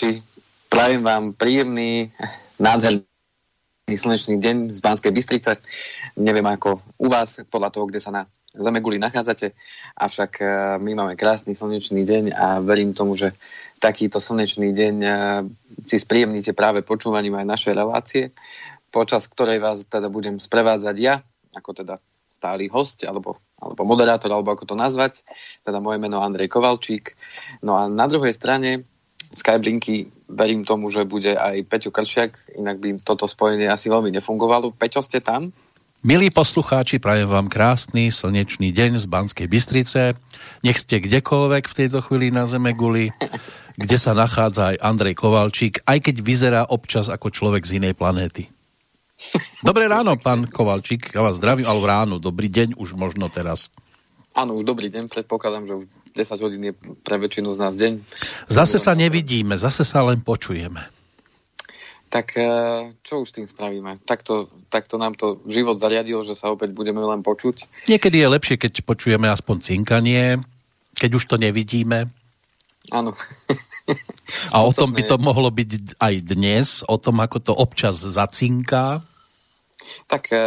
poslucháči, prajem vám príjemný, nádherný slnečný deň z Banskej Bystrice. Neviem ako u vás, podľa toho, kde sa na Zemeguli nachádzate, avšak e, my máme krásny slnečný deň a verím tomu, že takýto slnečný deň e, si spríjemníte práve počúvaním aj našej relácie, počas ktorej vás teda budem sprevádzať ja, ako teda stály host, alebo alebo moderátor, alebo ako to nazvať. Teda moje meno Andrej Kovalčík. No a na druhej strane Skyblinky verím tomu, že bude aj Peťo Kršiak, inak by toto spojenie asi veľmi nefungovalo. Peťo, ste tam? Milí poslucháči, prajem vám krásny slnečný deň z Banskej Bystrice. Nech ste kdekoľvek v tejto chvíli na Zeme guli, kde sa nachádza aj Andrej Kovalčík, aj keď vyzerá občas ako človek z inej planéty. Dobré ráno, pán Kovalčík, ja vás zdravím, alebo ráno, dobrý deň, už možno teraz. Áno, už dobrý deň, predpokladám, že už 10 hodín je pre väčšinu z nás deň. Zase sa nevidíme, zase sa len počujeme. Tak e, čo už tým spravíme? Takto, takto nám to život zariadil, že sa opäť budeme len počuť. Niekedy je lepšie, keď počujeme aspoň cinkanie, keď už to nevidíme. Áno. A o tom by to mohlo byť aj dnes, o tom, ako to občas zacinká. Tak e,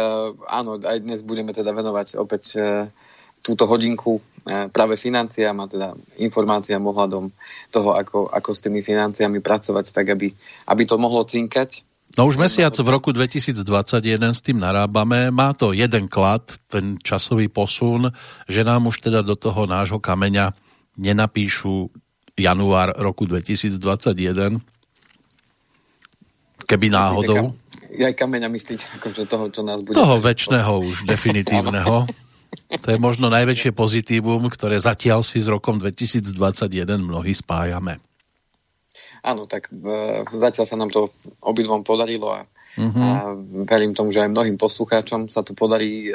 áno, aj dnes budeme teda venovať opäť e, túto hodinku e, práve financiám a teda informáciám ohľadom toho, ako, ako s tými financiami pracovať, tak aby, aby to mohlo cinkať. No už mesiac v roku 2021 s tým narábame. Má to jeden klad, ten časový posun, že nám už teda do toho nášho kameňa nenapíšu január roku 2021. Keby náhodou. Ja aj kameňa myslíte, akože toho, čo nás bude... Toho väčšného už, definitívneho. To je možno najväčšie pozitívum, ktoré zatiaľ si s rokom 2021 mnohí spájame. Áno, tak e, zatiaľ sa nám to obidvom podarilo a, uh-huh. a verím tomu, že aj mnohým poslucháčom sa to podarí e,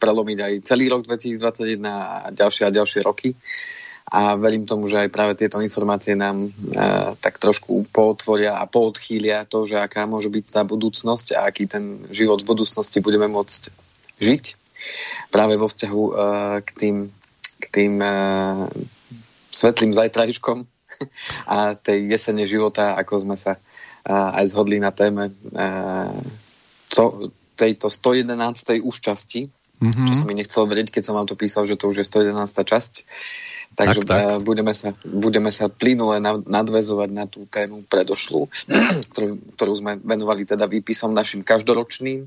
prelomiť aj celý rok 2021 a ďalšie a ďalšie roky a verím tomu, že aj práve tieto informácie nám e, tak trošku pootvoria a poodchýlia to, že aká môže byť tá budúcnosť a aký ten život v budúcnosti budeme môcť žiť práve vo vzťahu e, k tým, k tým e, svetlým zajtrajškom a tej jesene života, ako sme sa e, aj zhodli na téme to, tejto 111. úšťasti, mm-hmm. čo som mi nechcel vedieť, keď som vám to písal, že to už je 111. časť Takže tak, tak. Budeme, sa, budeme sa plynule nadvezovať na tú tému predošlú, ktorú, ktorú sme venovali teda výpisom našim každoročným.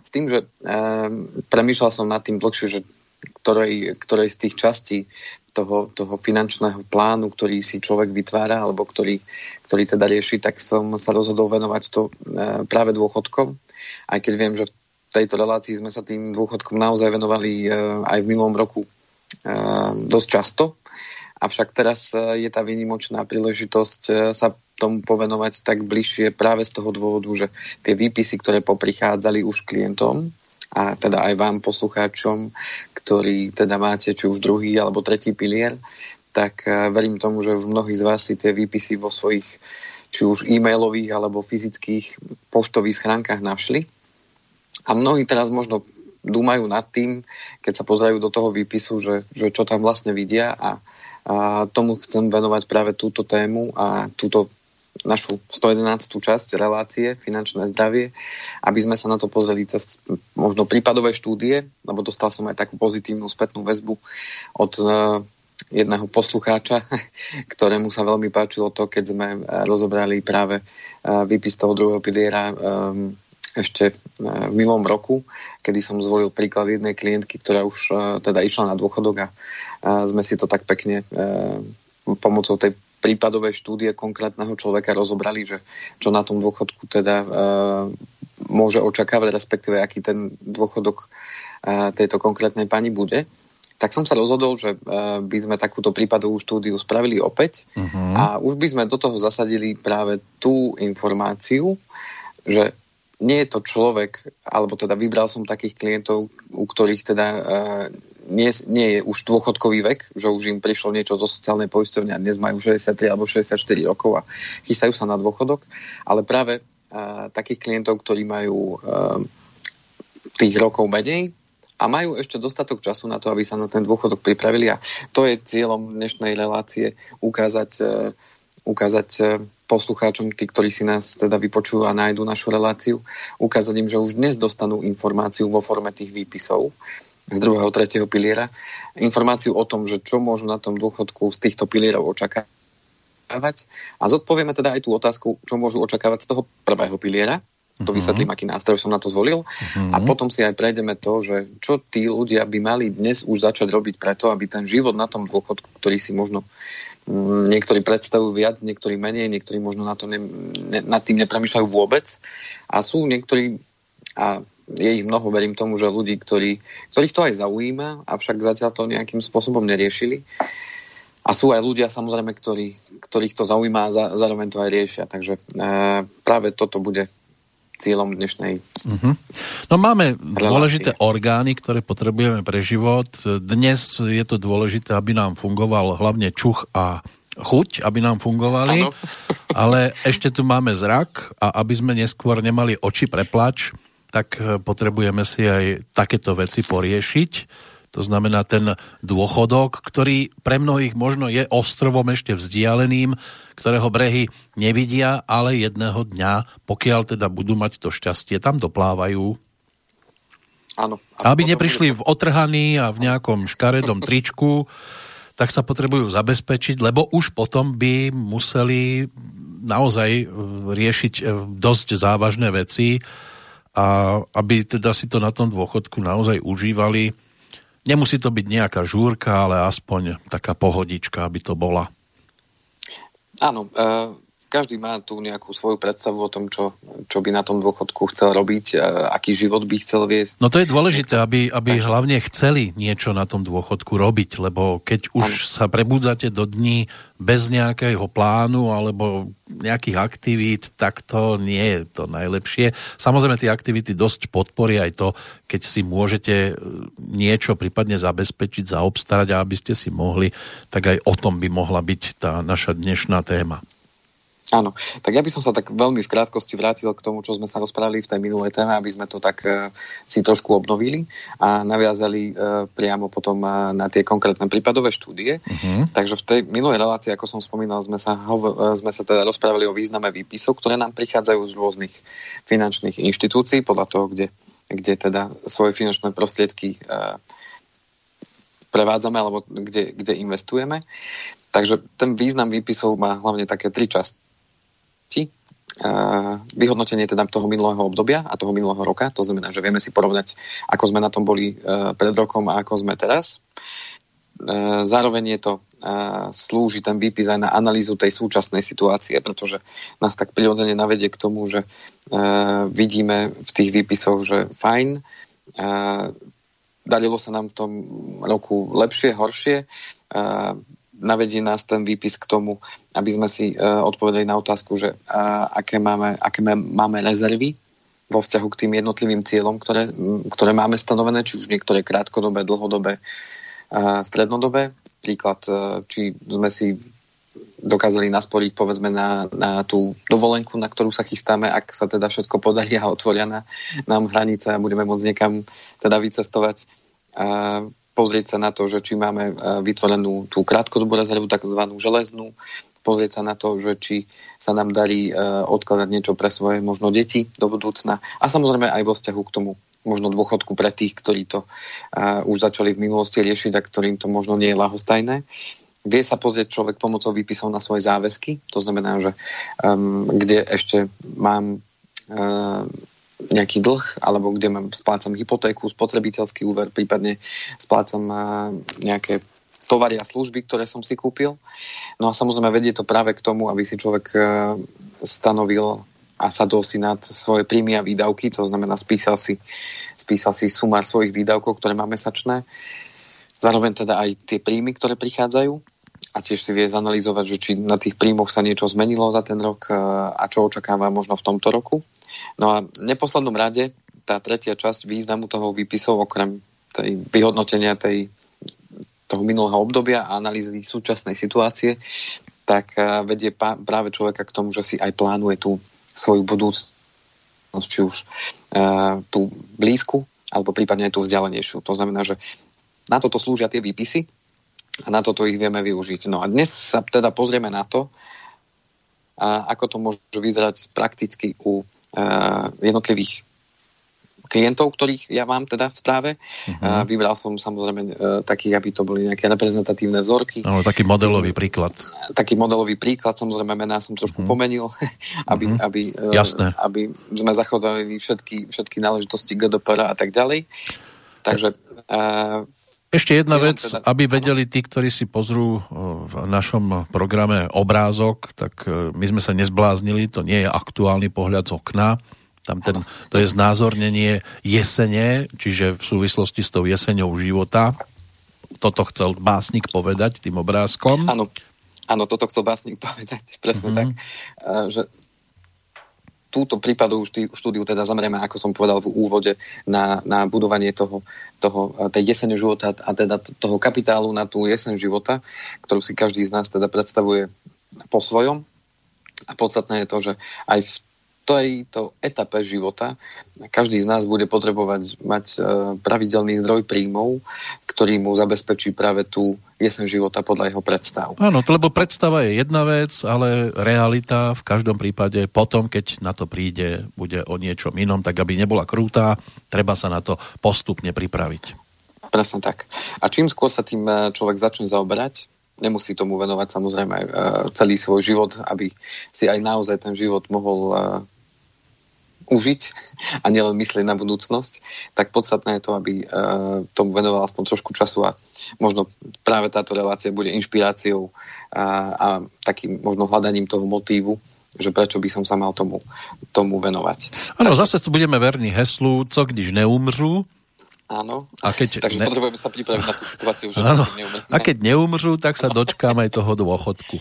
S tým, že um, premýšľal som nad tým dlhšie, že ktorej, ktorej z tých častí toho, toho finančného plánu, ktorý si človek vytvára, alebo ktorý, ktorý teda rieši, tak som sa rozhodol venovať to e, práve dôchodkom. Aj keď viem, že v tejto relácii sme sa tým dôchodkom naozaj venovali e, aj v minulom roku dosť často. Avšak teraz e, je tá výnimočná príležitosť e, sa tomu povenovať tak bližšie práve z toho dôvodu, že tie výpisy, ktoré poprichádzali už klientom, a teda aj vám poslucháčom, ktorí teda máte či už druhý alebo tretí pilier, tak e, verím tomu, že už mnohí z vás si tie výpisy vo svojich či už e-mailových alebo fyzických poštových schránkach našli. A mnohí teraz možno dúmajú nad tým, keď sa pozerajú do toho výpisu, že, že čo tam vlastne vidia a, a tomu chcem venovať práve túto tému a túto našu 111. časť relácie Finančné zdravie, aby sme sa na to pozreli cez možno prípadové štúdie, lebo dostal som aj takú pozitívnu spätnú väzbu od uh, jedného poslucháča, ktorému sa veľmi páčilo to, keď sme uh, rozobrali práve uh, výpis toho druhého piliera ešte e, v minulom roku, kedy som zvolil príklad jednej klientky, ktorá už e, teda išla na dôchodok a sme si to tak pekne e, pomocou tej prípadovej štúdie konkrétneho človeka rozobrali, že čo na tom dôchodku teda môže očakávať, respektíve aký ten dôchodok tejto konkrétnej pani bude tak som sa rozhodol, že by sme takúto prípadovú štúdiu spravili opäť uh-huh. a už by sme do toho zasadili práve tú informáciu, že nie je to človek, alebo teda vybral som takých klientov, u ktorých teda uh, nie, nie je už dôchodkový vek, že už im prišlo niečo zo sociálnej poisťovne a dnes majú 63 alebo 64 rokov a chystajú sa na dôchodok, ale práve uh, takých klientov, ktorí majú uh, tých rokov menej a majú ešte dostatok času na to, aby sa na ten dôchodok pripravili. A to je cieľom dnešnej relácie ukázať uh, ukázať poslucháčom, tí, ktorí si nás teda vypočujú a nájdu našu reláciu, ukázať im, že už dnes dostanú informáciu vo forme tých výpisov z druhého, tretieho piliera, informáciu o tom, že čo môžu na tom dôchodku z týchto pilierov očakávať a zodpovieme teda aj tú otázku, čo môžu očakávať z toho prvého piliera, to mhm. vysvetlím, aký nástroj som na to zvolil. Uh-huh. A potom si aj prejdeme to, že čo tí ľudia by mali dnes už začať robiť preto, aby ten život na tom dôchodku, ktorý si možno niektorí predstavujú viac, niektorí menej, niektorí možno na to ne, ne, nad tým nepremýšľajú vôbec. A sú niektorí, a je ich mnoho, verím tomu, že ľudí, ktorí, ktorých to aj zaujíma, avšak zatiaľ to nejakým spôsobom neriešili. A sú aj ľudia, samozrejme, ktorí, ktorých to zaujíma a za, zároveň to aj riešia. Takže e, práve toto bude cieľom dnešnej. Uh-huh. No máme relácie. dôležité orgány, ktoré potrebujeme pre život. Dnes je to dôležité, aby nám fungoval hlavne čuch a chuť, aby nám fungovali, ano. ale ešte tu máme zrak a aby sme neskôr nemali oči preplač, tak potrebujeme si aj takéto veci poriešiť to znamená ten dôchodok, ktorý pre mnohých možno je ostrovom ešte vzdialeným, ktorého brehy nevidia, ale jedného dňa, pokiaľ teda budú mať to šťastie, tam doplávajú. Áno. Aby neprišli v otrhaní a v nejakom škaredom tričku, tak sa potrebujú zabezpečiť, lebo už potom by museli naozaj e, riešiť e, dosť závažné veci a aby teda si to na tom dôchodku naozaj užívali Nemusí to byť nejaká žúrka, ale aspoň taká pohodička, aby to bola. Áno, uh, každý má tu nejakú svoju predstavu o tom, čo, čo by na tom dôchodku chcel robiť, aký život by chcel viesť. No to je dôležité, aby, aby hlavne chceli niečo na tom dôchodku robiť, lebo keď už ano. sa prebudzate do dní bez nejakého plánu alebo nejakých aktivít, tak to nie je to najlepšie. Samozrejme, tie aktivity dosť podporia aj to, keď si môžete e, niečo prípadne zabezpečiť, zaobstarať a aby ste si mohli, tak aj o tom by mohla byť tá naša dnešná téma. Áno, tak ja by som sa tak veľmi v krátkosti vrátil k tomu, čo sme sa rozprávali v tej minulej téme, aby sme to tak uh, si trošku obnovili a naviazali uh, priamo potom uh, na tie konkrétne prípadové štúdie. Uh-huh. Takže v tej minulej relácii, ako som spomínal, sme sa, hov- uh, sme sa teda rozprávali o význame výpisov, ktoré nám prichádzajú z rôznych finančných inštitúcií, podľa toho, kde, kde teda svoje finančné prostriedky uh, prevádzame alebo kde, kde investujeme. Takže ten význam výpisov má hlavne také tri časti vyhodnotenie teda toho minulého obdobia a toho minulého roka. To znamená, že vieme si porovnať, ako sme na tom boli pred rokom a ako sme teraz. Zároveň je to slúži ten výpis aj na analýzu tej súčasnej situácie, pretože nás tak prirodzene navedie k tomu, že vidíme v tých výpisoch, že fajn, darilo sa nám v tom roku lepšie, horšie, navedie nás ten výpis k tomu, aby sme si uh, odpovedali na otázku, že uh, aké, máme, aké máme rezervy vo vzťahu k tým jednotlivým cieľom, ktoré, ktoré máme stanovené, či už niektoré krátkodobé, dlhodobé, uh, strednodobé. Príklad, či sme si dokázali nasporiť povedzme na, na tú dovolenku, na ktorú sa chystáme, ak sa teda všetko podarí a otvoria na, nám hranice a budeme môcť niekam teda vycestovať. Uh, pozrieť sa na to, že či máme e, vytvorenú tú krátkodobú rezervu, takzvanú železnú, pozrieť sa na to, že či sa nám darí e, odkladať niečo pre svoje možno deti do budúcna. A samozrejme aj vo vzťahu k tomu možno dôchodku pre tých, ktorí to uh, už začali v minulosti riešiť a ktorým to možno nie je lahostajné. Vie sa pozrieť človek pomocou výpisov na svoje záväzky, to znamená, že um, kde ešte mám nejaký dlh, alebo kde mám, splácam hypotéku, spotrebiteľský úver, prípadne splácam nejaké tovary a služby, ktoré som si kúpil. No a samozrejme vedie to práve k tomu, aby si človek e, stanovil a sadol si nad svoje príjmy a výdavky, to znamená spísal si, spísal si sumár svojich výdavkov, ktoré má mesačné, zároveň teda aj tie príjmy, ktoré prichádzajú a tiež si vie zanalýzovať, že či na tých príjmoch sa niečo zmenilo za ten rok e, a čo očakáva možno v tomto roku. No a v neposlednom rade tá tretia časť významu toho výpisov, okrem tej vyhodnotenia tej, toho minulého obdobia a analýzy súčasnej situácie, tak eh, vedie práve človeka k tomu, že si aj plánuje tú svoju budúcnosť, či už uh, tú blízku, alebo prípadne aj tú vzdialenejšiu. To znamená, že na toto slúžia tie výpisy a na toto ich vieme využiť. No a dnes sa teda pozrieme na to, a ako to môže vyzerať prakticky u jednotlivých klientov, ktorých ja mám teda v správe. Uh-huh. Vybral som samozrejme uh, takých, aby to boli nejaké reprezentatívne vzorky. No, taký modelový príklad. Taký modelový príklad, samozrejme mená som trošku uh-huh. pomenil, aby, uh-huh. aby, uh, Jasné. aby sme zachovali všetky, všetky náležitosti GDPR a tak ďalej. Takže uh, ešte jedna vec, teda, aby vedeli tí, ktorí si pozrú v našom programe obrázok, tak my sme sa nezbláznili, to nie je aktuálny pohľad z okna, tam ten, to je znázornenie jesene, čiže v súvislosti s tou jeseňou života. Toto chcel básnik povedať tým obrázkom. Áno, áno toto chcel básnik povedať, presne mm-hmm. tak. Že túto prípadovú štúdiu teda zamerieme, ako som povedal v úvode, na, na budovanie toho, toho, tej jesene života a teda toho kapitálu na tú jeseň života, ktorú si každý z nás teda predstavuje po svojom. A podstatné je to, že aj v tejto etape života každý z nás bude potrebovať mať e, pravidelný zdroj príjmov, ktorý mu zabezpečí práve tú jesen života podľa jeho predstav. Áno, lebo predstava je jedna vec, ale realita v každom prípade potom, keď na to príde, bude o niečom inom, tak aby nebola krúta, treba sa na to postupne pripraviť. Presne tak. A čím skôr sa tým e, človek začne zaoberať, nemusí tomu venovať samozrejme e, celý svoj život, aby si aj naozaj ten život mohol užiť a nielen myslieť na budúcnosť, tak podstatné je to, aby uh, tomu venoval aspoň trošku času a možno práve táto relácia bude inšpiráciou a, a takým možno hľadaním toho motívu, že prečo by som sa mal tomu, tomu venovať. Áno, zase tu budeme verní heslu, co když neumřu, Áno, a keď takže ne... potrebujeme sa pripraviť na tú situáciu, že Áno. A keď neumřu, tak sa dočkám aj toho dôchodku.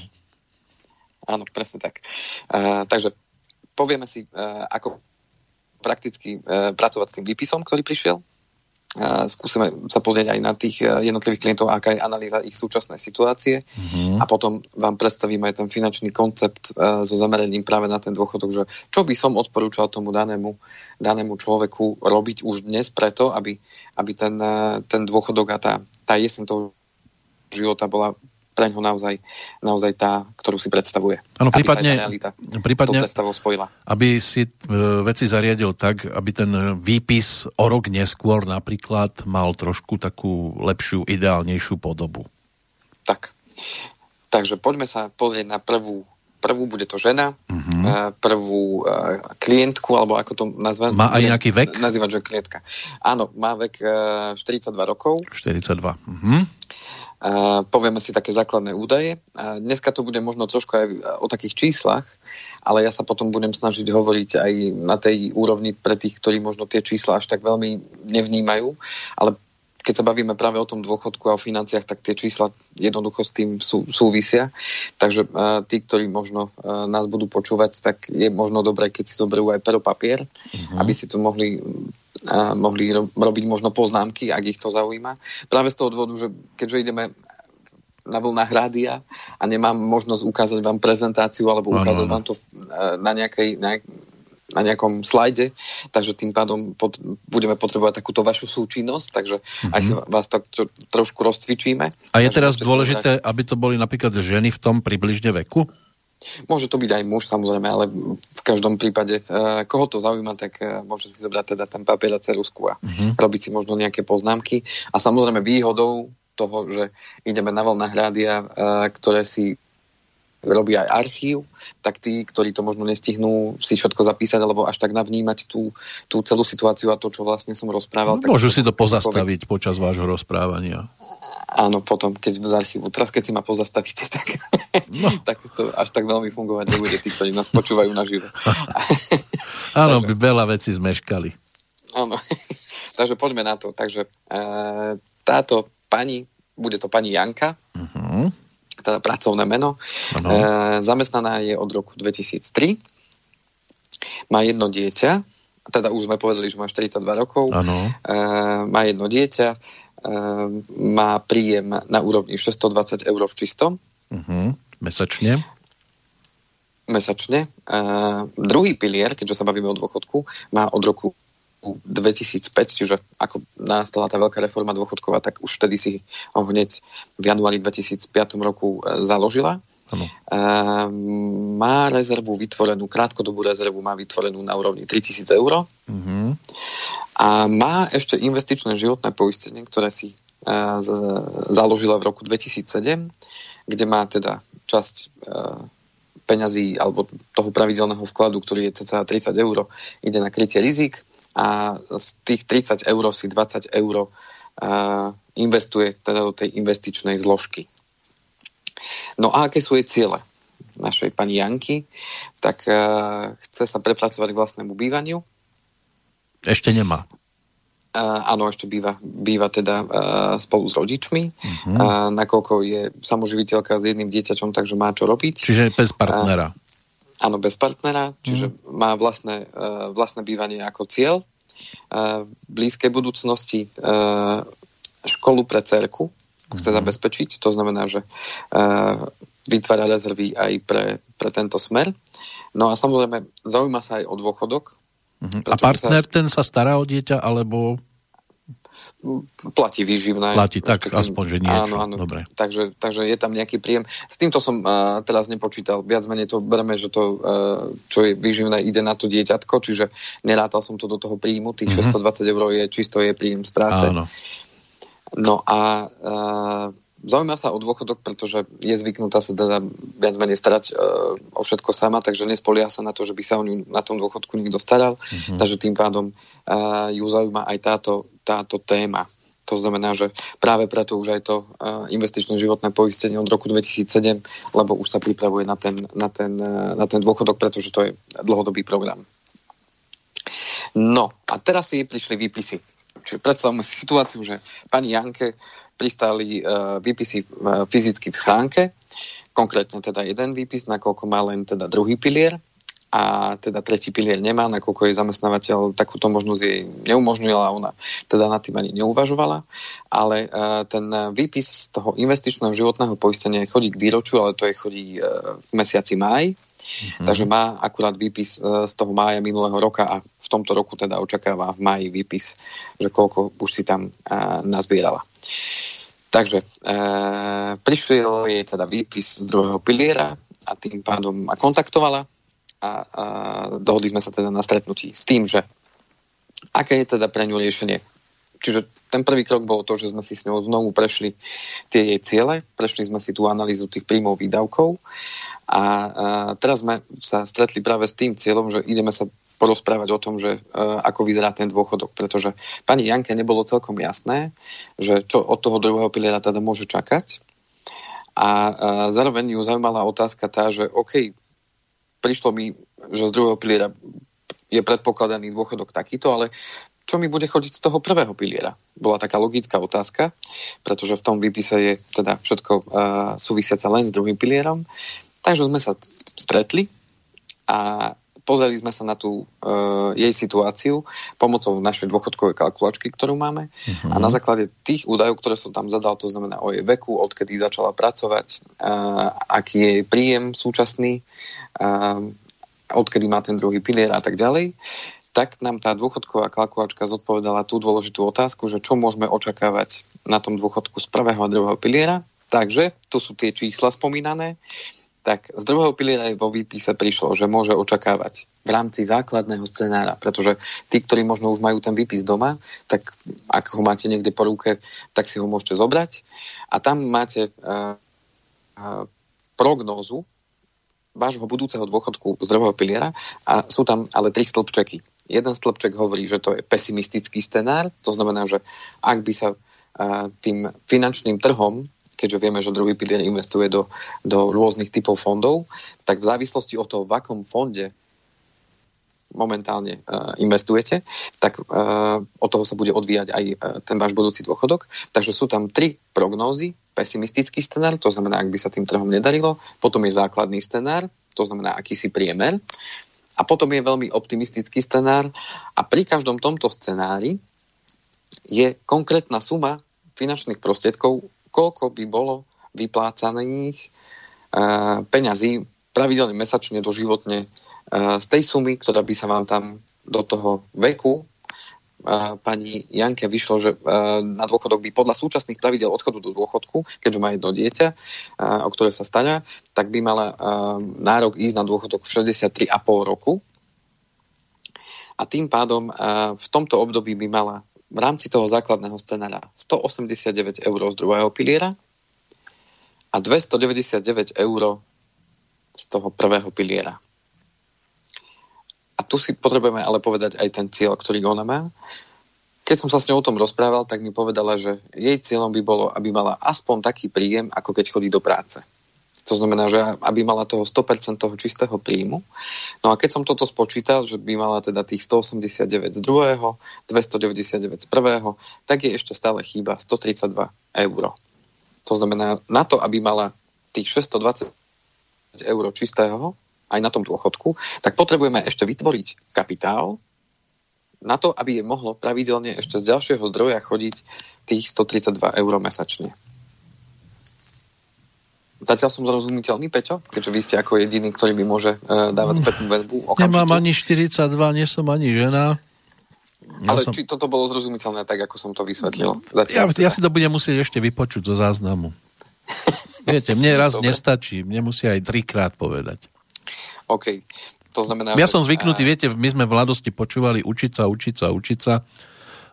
Áno, presne tak. Uh, takže povieme si, uh, ako prakticky e, pracovať s tým výpisom, ktorý prišiel. E, skúsime sa pozrieť aj na tých e, jednotlivých klientov, aká je analýza ich súčasnej situácie mm-hmm. a potom vám predstavím aj ten finančný koncept e, so zameraním práve na ten dôchodok, že čo by som odporúčal tomu danému, danému človeku robiť už dnes preto, aby, aby ten, e, ten dôchodok a tá, tá jesen toho života bola pre ňo naozaj, naozaj tá, ktorú si predstavuje. Áno, prípadne, realita prípadne spojila. aby si e, veci zariadil tak, aby ten výpis o rok neskôr napríklad mal trošku takú lepšiu, ideálnejšiu podobu. Tak. Takže poďme sa pozrieť na prvú prvú bude to žena, uh-huh. prvú uh, klientku, alebo ako to nazvať? Má aj nejaký vek? Nazývať, že klientka. Áno, má vek uh, 42 rokov. 42. Uh-huh. Povieme si také základné údaje. Dneska to bude možno trošku aj o takých číslach, ale ja sa potom budem snažiť hovoriť aj na tej úrovni pre tých, ktorí možno tie čísla až tak veľmi nevnímajú, ale keď sa bavíme práve o tom dôchodku a o financiách, tak tie čísla jednoducho s tým sú, súvisia. Takže uh, tí, ktorí možno uh, nás budú počúvať, tak je možno dobré, keď si zoberú aj pero papier, uh-huh. aby si to mohli mohli ro- robiť možno poznámky, ak ich to zaujíma. Práve z toho dôvodu, že keďže ideme na vlnách rádia a nemám možnosť ukázať vám prezentáciu alebo ukázať no, no, no. vám to na, nejakej, na, na nejakom slajde, takže tým pádom pod, budeme potrebovať takúto vašu súčinnosť, takže mm-hmm. aj si vás tak tro, trošku rozcvičíme. A je teraz dôležité, aby to boli napríklad ženy v tom približne veku? Môže to byť aj muž samozrejme, ale v každom prípade, uh, koho to zaujíma, tak uh, môže si zobrať teda ten papier a cerusku a uh-huh. robiť si možno nejaké poznámky. A samozrejme výhodou toho, že ideme na voľná hrádia, uh, ktoré si robí aj archív, tak tí, ktorí to možno nestihnú si všetko zapísať alebo až tak navnímať tú, tú celú situáciu a to, čo vlastne som rozprával. No, môžu si to pozastaviť poviem. počas vášho rozprávania. Áno, potom, keď z archívu. Teraz, keď si ma pozastavíte, tak, no. tak to až tak veľmi fungovať nebude tí, ktorí nás počúvajú naživo. Áno, by veľa vecí zmeškali. Áno, takže poďme na to. Takže e, táto pani, bude to pani Janka, uh-huh teda pracovné meno. E, zamestnaná je od roku 2003. Má jedno dieťa, teda už sme povedali, že má 42 rokov. E, má jedno dieťa, má príjem na úrovni 620 eur v čistom. Uh-huh. Mesačne? Mesačne. E, druhý pilier, keďže sa bavíme o dôchodku, má od roku 2005, čiže ako nastala tá veľká reforma dôchodková, tak už vtedy si ho hneď v januári 2005 roku e, založila. má rezervu vytvorenú, krátkodobú rezervu má vytvorenú na úrovni 3000 eur uh-huh. a má ešte investičné životné poistenie, ktoré si z, založila v roku 2007, kde má teda časť uh, peňazí alebo toho pravidelného vkladu, ktorý je cca 30 eur, ide na krytie rizik a z tých 30 eur si 20 eur uh, investuje teda do tej investičnej zložky. No a aké sú jej ciele? našej pani Janky, tak uh, chce sa prepracovať k vlastnému bývaniu. Ešte nemá. Uh, áno, ešte býva, býva teda uh, spolu s rodičmi, uh-huh. uh, nakoľko je samoživiteľka s jedným dieťaťom, takže má čo robiť. Čiže bez partnera. Uh, áno, bez partnera, čiže uh-huh. má vlastné, uh, vlastné bývanie ako cieľ. Uh, v blízkej budúcnosti uh, školu pre cerku chce uh-huh. zabezpečiť, to znamená, že uh, vytvára rezervy aj pre, pre tento smer. No a samozrejme, zaujíma sa aj o dôchodok. Uh-huh. A partner sa... ten sa stará o dieťa, alebo platí výživné. Platí, tak takým, aspoň, že niečo. Áno, áno. Dobre. Takže, takže je tam nejaký príjem. S týmto som uh, teraz nepočítal. Viac menej to bereme, že to, uh, čo je výživné, ide na to dieťatko, čiže nerátal som to do toho príjmu. Tých uh-huh. Mhm. 620 eur je čisto je príjem z práce. Áno. No a uh, zaujíma sa o dôchodok, pretože je zvyknutá sa teda viac menej starať uh, o všetko sama, takže nespolia sa na to, že by sa o ňu na tom dôchodku niekto staral. Mm-hmm. Takže tým pádom uh, ju zaujíma aj táto, táto téma. To znamená, že práve preto už aj to uh, investičné životné poistenie od roku 2007, lebo už sa pripravuje na ten, na ten, uh, na ten dôchodok, pretože to je dlhodobý program. No a teraz si prišli výpisy Čiže predstavme si situáciu, že pani Janke pristáli uh, výpisy uh, fyzicky v schránke, konkrétne teda jeden výpis, nakoľko má len teda druhý pilier a teda tretí pilier nemá, nakoľko jej zamestnávateľ takúto možnosť jej neumožnila, ona teda nad tým ani neuvažovala, ale uh, ten výpis toho investičného životného poistenia chodí k výročiu, ale to je chodí uh, v mesiaci máj, Mm-hmm. Takže má akurát výpis e, z toho mája minulého roka a v tomto roku teda očakáva v máji výpis, že koľko už si tam uh, nazbierala. Takže uh, prišiel jej teda výpis z druhého piliera a tým pádom ma kontaktovala a, a dohodli sme sa teda na stretnutí s tým, že aké je teda pre ňu riešenie. Čiže ten prvý krok bol to, že sme si s ňou znovu prešli tie jej ciele, prešli sme si tú analýzu tých príjmov výdavkov a, teraz sme sa stretli práve s tým cieľom, že ideme sa porozprávať o tom, že uh, ako vyzerá ten dôchodok, pretože pani Janke nebolo celkom jasné, že čo od toho druhého piliera teda môže čakať. A uh, zároveň ju zaujímala otázka tá, že OK, prišlo mi, že z druhého piliera je predpokladaný dôchodok takýto, ale čo mi bude chodiť z toho prvého piliera? Bola taká logická otázka, pretože v tom výpise je teda všetko uh, súvisiace len s druhým pilierom. Takže sme sa stretli a pozreli sme sa na tú uh, jej situáciu pomocou našej dôchodkovej kalkulačky, ktorú máme uh-huh. a na základe tých údajov, ktoré som tam zadal, to znamená o jej veku, odkedy začala pracovať, uh, aký je jej príjem súčasný, uh, odkedy má ten druhý pilier a tak ďalej, tak nám tá dôchodková kalkulačka zodpovedala tú dôležitú otázku, že čo môžeme očakávať na tom dôchodku z prvého a druhého piliera. Takže tu sú tie čísla spomínané tak z druhého piliera vo výpise prišlo, že môže očakávať v rámci základného scenára, pretože tí, ktorí možno už majú ten výpis doma, tak ak ho máte niekde po ruke, tak si ho môžete zobrať a tam máte uh, uh, prognózu vášho budúceho dôchodku z druhého piliera a sú tam ale tri stĺpčeky. Jeden stĺpček hovorí, že to je pesimistický scenár, to znamená, že ak by sa uh, tým finančným trhom keďže vieme, že druhý pilier investuje do, do rôznych typov fondov, tak v závislosti od toho, v akom fonde momentálne uh, investujete, tak uh, od toho sa bude odvíjať aj uh, ten váš budúci dôchodok. Takže sú tam tri prognózy. Pesimistický scenár, to znamená, ak by sa tým trhom nedarilo. Potom je základný scenár, to znamená akýsi priemer. A potom je veľmi optimistický scenár. A pri každom tomto scenári je konkrétna suma finančných prostriedkov, koľko by bolo vyplácaných uh, peňazí pravidelne mesačne doživotne uh, z tej sumy, ktorá by sa vám tam do toho veku pani Janke vyšlo, že na dôchodok by podľa súčasných pravidel odchodu do dôchodku, keďže má jedno dieťa, o ktoré sa stará, tak by mala nárok ísť na dôchodok v 63,5 roku. A tým pádom v tomto období by mala v rámci toho základného scenára 189 eur z druhého piliera a 299 eur z toho prvého piliera. A tu si potrebujeme ale povedať aj ten cieľ, ktorý ona má. Keď som sa s ňou o tom rozprával, tak mi povedala, že jej cieľom by bolo, aby mala aspoň taký príjem, ako keď chodí do práce. To znamená, že aby mala toho 100% toho čistého príjmu. No a keď som toto spočítal, že by mala teda tých 189 z druhého, 299 z prvého, tak je ešte stále chýba 132 eur. To znamená, na to, aby mala tých 620 eur čistého, aj na tom dôchodku, tak potrebujeme ešte vytvoriť kapitál na to, aby je mohlo pravidelne ešte z ďalšieho zdroja chodiť tých 132 eur mesačne. Zatiaľ som zrozumiteľný, Peťo, keďže vy ste ako jediný, ktorý by môže uh, dávať spätnú väzbu. Okamžite. Nemám ani 42, nie som ani žena. Ja Ale som... či toto bolo zrozumiteľné tak, ako som to vysvetlil? Zatiaľ, ja, teda. ja si to budem musieť ešte vypočuť zo záznamu. Viete, mne raz Dobre. nestačí, mne musí aj trikrát povedať. OK. To znamená, ja že... som zvyknutý, viete, my sme v mladosti počúvali učiť sa, učiť sa, učiť sa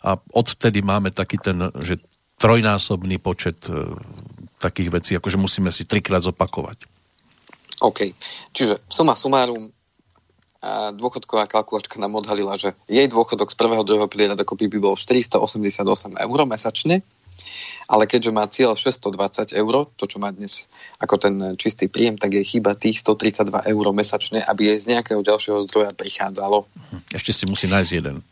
a odvtedy máme taký ten, že trojnásobný počet e, takých vecí, akože musíme si trikrát zopakovať. OK. Čiže suma sumárum, a dôchodková kalkulačka nám odhalila, že jej dôchodok z prvého, druhého piliera dokopy by bol 488 eur mesačne ale keďže má cieľ 620 eur, to čo má dnes ako ten čistý príjem, tak je chyba tých 132 eur mesačne, aby jej z nejakého ďalšieho zdroja prichádzalo. Ešte si musí nájsť jeden.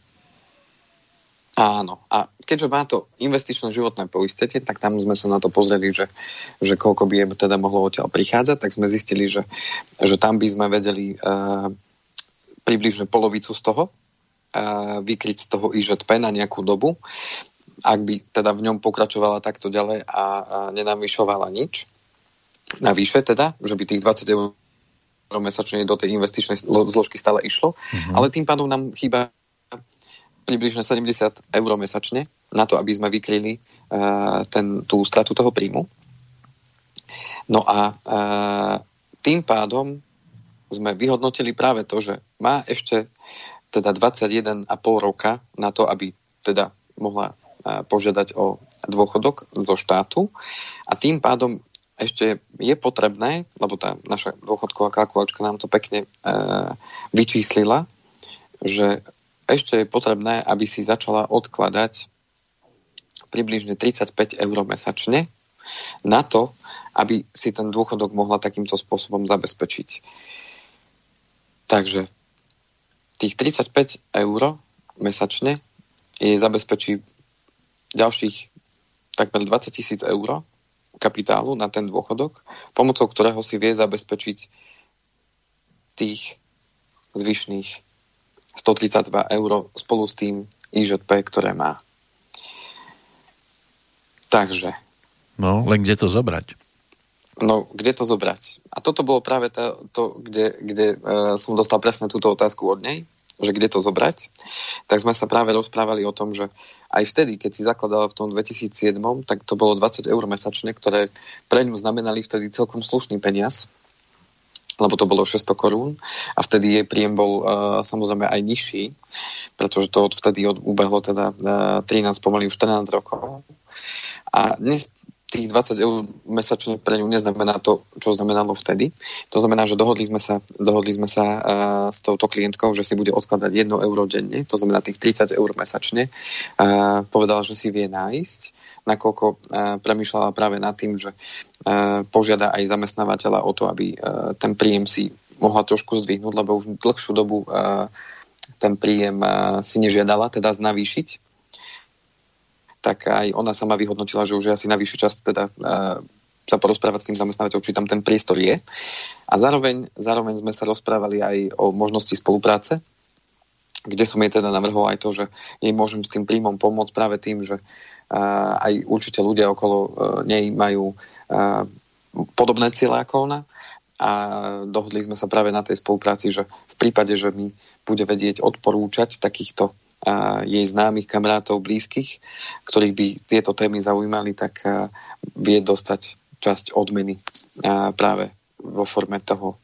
Áno. A keďže má to investičné životné poistenie, tak tam sme sa na to pozreli, že, že koľko by je teda mohlo odtiaľ prichádzať, tak sme zistili, že, že tam by sme vedeli uh, približne polovicu z toho uh, vykryť z toho IŽP na nejakú dobu ak by teda v ňom pokračovala takto ďalej a, a nenavyšovala nič, navyše teda, že by tých 20 eur mesačne do tej investičnej zložky stále išlo, mm-hmm. ale tým pádom nám chýba približne 70 eur mesačne na to, aby sme vykryli uh, ten, tú stratu toho príjmu. No a uh, tým pádom sme vyhodnotili práve to, že má ešte teda 21,5 roka na to, aby teda mohla požiadať o dôchodok zo štátu a tým pádom ešte je potrebné, lebo tá naša dôchodková kalkulačka nám to pekne e, vyčíslila, že ešte je potrebné, aby si začala odkladať približne 35 eur mesačne na to, aby si ten dôchodok mohla takýmto spôsobom zabezpečiť. Takže tých 35 eur mesačne jej zabezpečí ďalších takmer 20 tisíc eur kapitálu na ten dôchodok, pomocou ktorého si vie zabezpečiť tých zvyšných 132 eur spolu s tým IŽP, ktoré má. Takže. No, len kde to zobrať? No, kde to zobrať? A toto bolo práve to, to kde, kde uh, som dostal presne túto otázku od nej že kde to zobrať, tak sme sa práve rozprávali o tom, že aj vtedy, keď si zakladala v tom 2007, tak to bolo 20 eur mesačne, ktoré pre ňu znamenali vtedy celkom slušný peniaz, lebo to bolo 600 korún a vtedy jej príjem bol uh, samozrejme aj nižší, pretože to od vtedy od, ubehlo teda uh, 13, pomaly už 14 rokov. A dnes tých 20 eur mesačne pre ňu neznamená to, čo znamenalo vtedy. To znamená, že dohodli sme sa, dohodli sme sa uh, s touto klientkou, že si bude odkladať 1 euro denne, to znamená tých 30 eur mesačne. Uh, povedala, že si vie nájsť, nakoľko uh, premyšľala práve nad tým, že uh, požiada aj zamestnávateľa o to, aby uh, ten príjem si mohla trošku zdvihnúť, lebo už dlhšiu dobu uh, ten príjem uh, si nežiadala, teda znavýšiť tak aj ona sama vyhodnotila, že už je asi na vyšší čas teda uh, sa porozprávať s tým zamestnávateľom, či tam ten priestor je. A zároveň, zároveň sme sa rozprávali aj o možnosti spolupráce, kde som jej teda navrhol aj to, že jej môžem s tým príjmom pomôcť práve tým, že uh, aj určite ľudia okolo uh, nej majú podobné cieľe ako ona a dohodli sme sa práve na tej spolupráci, že v prípade, že mi bude vedieť odporúčať takýchto jej známych kamarátov, blízkych, ktorých by tieto témy zaujímali, tak vie dostať časť odmeny práve vo forme toho,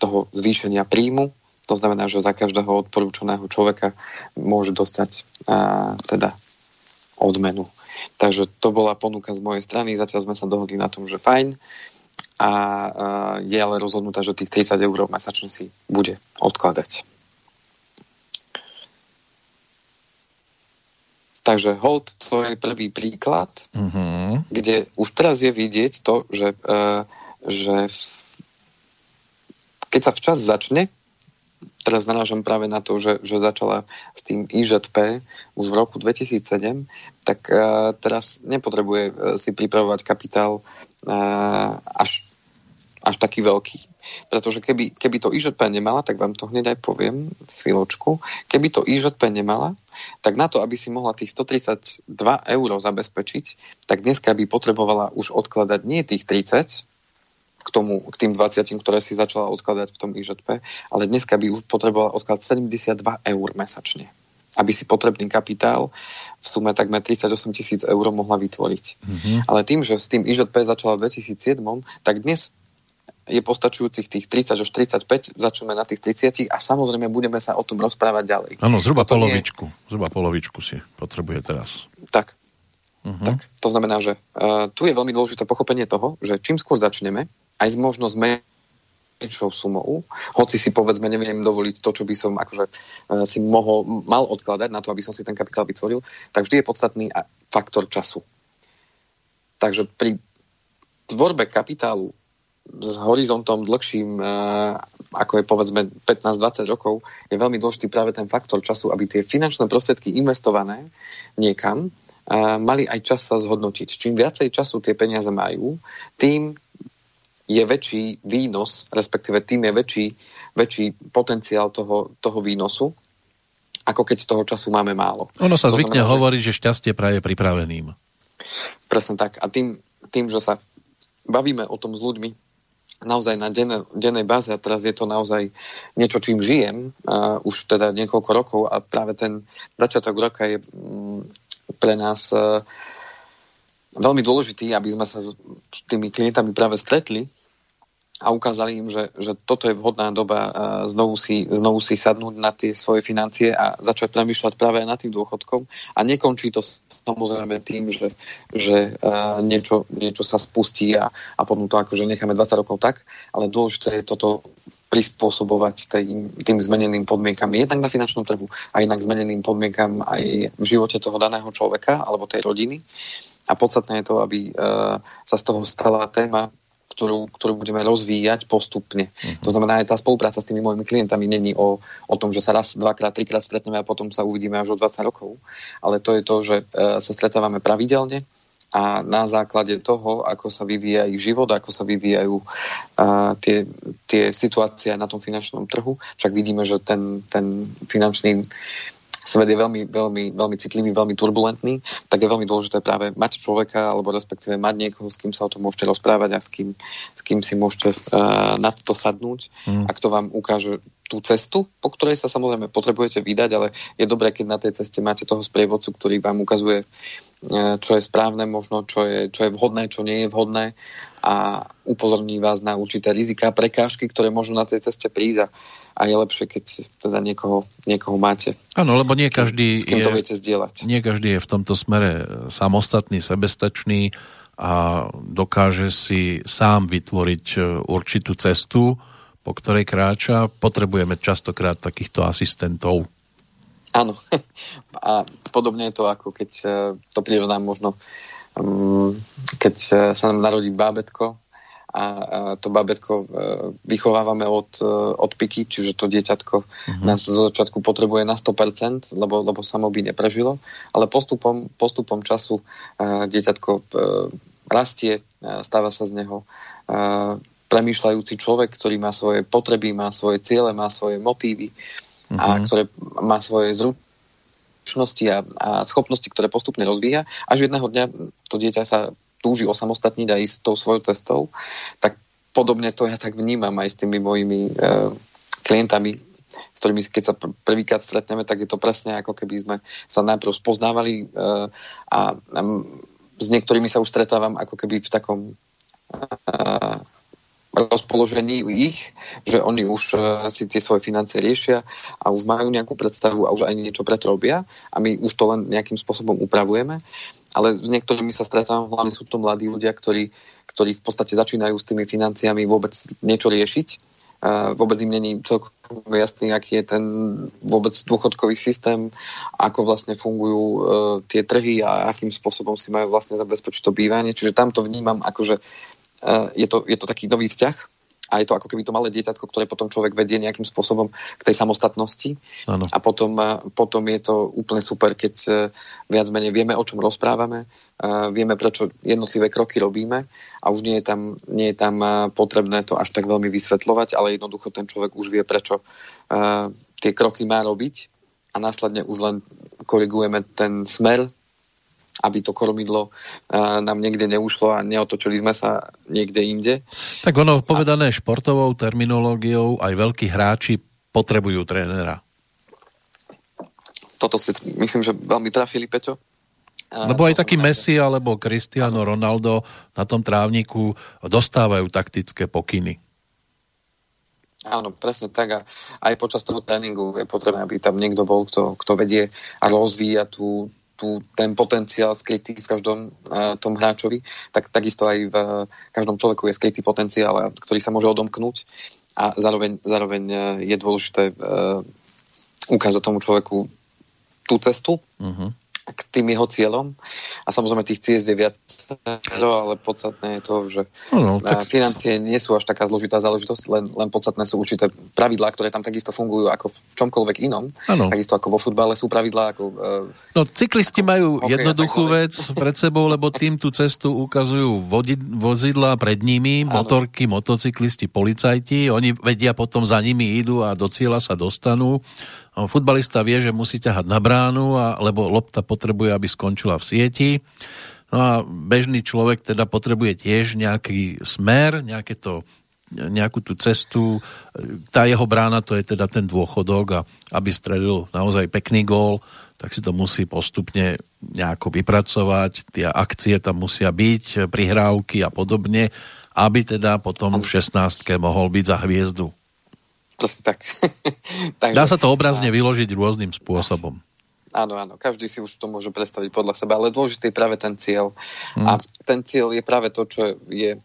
toho zvýšenia príjmu. To znamená, že za každého odporúčaného človeka môže dostať a, teda odmenu. Takže to bola ponuka z mojej strany. Zatiaľ sme sa dohodli na tom, že fajn. A, a je ale rozhodnutá, že tých 30 eur mesačne si bude odkladať. Takže hold, to je prvý príklad, uh-huh. kde už teraz je vidieť to, že, uh, že keď sa včas začne, teraz narážam práve na to, že, že začala s tým IŽP už v roku 2007, tak uh, teraz nepotrebuje uh, si pripravovať kapitál uh, až až taký veľký. Pretože keby, keby to IŽP nemala, tak vám to hneď aj poviem chvíľočku, keby to IŽP nemala, tak na to, aby si mohla tých 132 eur zabezpečiť, tak dneska by potrebovala už odkladať nie tých 30, k, tomu, k tým 20, ktoré si začala odkladať v tom IŽP, ale dneska by už potrebovala odkladať 72 eur mesačne aby si potrebný kapitál v sume takmer 38 tisíc eur mohla vytvoriť. Mm-hmm. Ale tým, že s tým IŽP začala v 2007, tak dnes je postačujúcich tých 30 až 35, začneme na tých 30 a samozrejme budeme sa o tom rozprávať ďalej. Áno, zhruba Toto polovičku. Nie... Zhruba polovičku si potrebuje teraz. Tak. Uh-huh. tak. To znamená, že uh, tu je veľmi dôležité pochopenie toho, že čím skôr začneme, aj s možnosť menšou sumou, hoci si povedzme neviem dovoliť to, čo by som akože uh, si mohol, mal odkladať na to, aby som si ten kapitál vytvoril, tak vždy je podstatný faktor času. Takže pri tvorbe kapitálu s horizontom dlhším, eh, ako je povedzme 15-20 rokov, je veľmi dôležitý práve ten faktor času, aby tie finančné prostriedky investované niekam eh, mali aj čas sa zhodnotiť. Čím viacej času tie peniaze majú, tým je väčší výnos, respektíve tým je väčší, väčší potenciál toho, toho výnosu, ako keď toho času máme málo. Ono sa to zvykne znamená, hovoriť, že šťastie praje pripraveným. Presne tak. A tým, tým, že sa bavíme o tom s ľuďmi, naozaj na dennej, dennej báze a teraz je to naozaj niečo, čím žijem uh, už teda niekoľko rokov a práve ten začiatok roka je um, pre nás uh, veľmi dôležitý, aby sme sa s tými klientami práve stretli a ukázali im, že, že toto je vhodná doba znovu, si, znovu si sadnúť na tie svoje financie a začať premýšľať práve nad tým dôchodkom a nekončí to samozrejme tým, že, že niečo, niečo sa spustí a, a potom to akože necháme 20 rokov tak, ale dôležité je toto prispôsobovať tým, tým zmeneným podmienkam jednak na finančnom trhu a jednak zmeneným podmienkam aj v živote toho daného človeka alebo tej rodiny. A podstatné je to, aby uh, sa z toho stala téma ktorú, ktorú budeme rozvíjať postupne. Uh-huh. To znamená, aj tá spolupráca s tými mojimi klientami není o, o tom, že sa raz, dvakrát, trikrát stretneme a potom sa uvidíme až o 20 rokov, ale to je to, že e, sa stretávame pravidelne a na základe toho, ako sa vyvíja ich život, ako sa vyvíjajú e, tie, tie situácie na tom finančnom trhu, však vidíme, že ten, ten finančný svet je veľmi, veľmi, veľmi citlivý, veľmi turbulentný, tak je veľmi dôležité práve mať človeka, alebo respektíve mať niekoho, s kým sa o tom môžete rozprávať a s kým, s kým si môžete uh, na to sadnúť mm. a kto vám ukáže tú cestu, po ktorej sa samozrejme potrebujete vydať, ale je dobré, keď na tej ceste máte toho sprievodcu, ktorý vám ukazuje, uh, čo je správne, možno čo je, čo je vhodné, čo nie je vhodné a upozorní vás na určité rizika, prekážky, ktoré môžu na tej ceste prísť a je lepšie, keď teda niekoho, niekoho máte. Áno, lebo nie každý, s kým je, to viete zdieľať. nie každý je v tomto smere samostatný, sebestačný a dokáže si sám vytvoriť e, určitú cestu, po ktorej kráča. Potrebujeme častokrát takýchto asistentov. Áno. A podobne je to, ako keď e, to prirovnám možno, mm, keď e, sa nám narodí bábetko a to babetko e, vychovávame od, od piky, čiže to dieťatko uh-huh. nás zo začiatku potrebuje na 100%, lebo, lebo samo by neprežilo, ale postupom, postupom času dieťatko rastie, stáva sa z neho premýšľajúci človek, ktorý má svoje potreby, má svoje ciele, má svoje motívy uh-huh. a mhm. ktoré má svoje zručnosti a, a schopnosti, ktoré postupne rozvíja, až jedného dňa to dieťa sa túži osamostatniť a ísť tou svojou cestou, tak podobne to ja tak vnímam aj s tými mojimi e, klientami, s ktorými keď sa prvýkrát stretneme, tak je to presne ako keby sme sa najprv spoznávali uh, a um, s niektorými sa už stretávam ako keby v takom uh, rozpoložení ich, že oni už uh, si tie svoje financie riešia a už majú nejakú predstavu a už aj niečo preto robia a my už to len nejakým spôsobom upravujeme. Ale s niektorými sa stretávam, hlavne sú to mladí ľudia, ktorí, ktorí v podstate začínajú s tými financiami vôbec niečo riešiť. Uh, vôbec im není celkom jasný, aký je ten vôbec dôchodkový systém, ako vlastne fungujú uh, tie trhy a akým spôsobom si majú vlastne zabezpečiť to bývanie. Čiže tam to vnímam ako, že uh, je, to, je to taký nový vzťah, a je to ako keby to malé dieťatko, ktoré potom človek vedie nejakým spôsobom k tej samostatnosti. Ano. A potom, potom je to úplne super, keď e, viac menej vieme, o čom rozprávame, vieme, prečo jednotlivé kroky robíme a už nie je tam, nie je tam potrebné to až tak veľmi vysvetľovať, ale jednoducho ten človek už vie, prečo tie kroky má robiť a následne už len korigujeme ten smer aby to kormidlo uh, nám niekde neušlo a neotočili sme sa niekde inde. Tak ono, povedané športovou terminológiou, aj veľkí hráči potrebujú trénera. Toto si myslím, že veľmi trafili, Peťo. Lebo aj taký Messi alebo Cristiano Ronaldo na tom trávniku dostávajú taktické pokyny. Áno, presne tak. A aj počas toho tréningu je potrebné, aby tam niekto bol, kto, kto vedie a rozvíja tú, tú, ten potenciál skrytý v každom uh, tom hráčovi, tak takisto aj v uh, každom človeku je skrytý potenciál, ktorý sa môže odomknúť. A zároveň, zároveň uh, je dôležité uh, ukázať tomu človeku tú cestu, uh-huh k tým jeho cieľom. A samozrejme tých ciest je viac, ale podstatné je to, že no, tak... financie nie sú až taká zložitá záležitosť, len, len podstatné sú určité pravidlá, ktoré tam takisto fungujú ako v čomkoľvek inom. Ano. Takisto ako vo futbale sú pravidlá. Ako, uh, no cyklisti majú hokej, jednoduchú vec pred sebou, lebo tým tú cestu ukazujú vodi, vozidla pred nimi, ano. motorky, motocyklisti, policajti. Oni vedia potom za nimi idú a do cieľa sa dostanú. Futbalista vie, že musí ťahať na bránu, a, lebo lopta potrebuje, aby skončila v sieti. No a bežný človek teda potrebuje tiež nejaký smer, nejaké to, nejakú tú cestu. Tá jeho brána to je teda ten dôchodok a aby stredil naozaj pekný gól, tak si to musí postupne nejako vypracovať. Tie akcie tam musia byť, prihrávky a podobne, aby teda potom v 16 mohol byť za hviezdu. Presne tak. Takže, Dá sa to obrazne a... vyložiť rôznym spôsobom. Áno, áno, každý si už to môže predstaviť podľa seba, ale dôležitý je práve ten cieľ. Hmm. A ten cieľ je práve to, čo je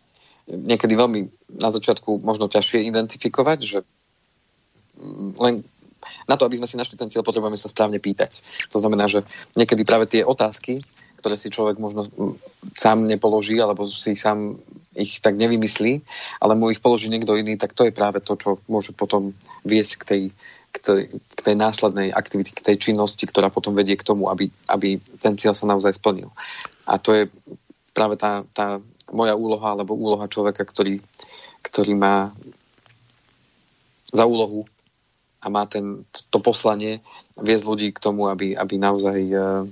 niekedy veľmi na začiatku možno ťažšie identifikovať, že len na to, aby sme si našli ten cieľ, potrebujeme sa správne pýtať. To znamená, že niekedy práve tie otázky, ktoré si človek možno sám nepoloží, alebo si sám ich tak nevymyslí, ale mu ich položí niekto iný, tak to je práve to, čo môže potom viesť k tej, k tej, k tej následnej aktivite, k tej činnosti, ktorá potom vedie k tomu, aby, aby ten cieľ sa naozaj splnil. A to je práve tá, tá moja úloha, alebo úloha človeka, ktorý, ktorý má za úlohu a má ten, to poslanie viesť ľudí k tomu, aby, aby naozaj uh,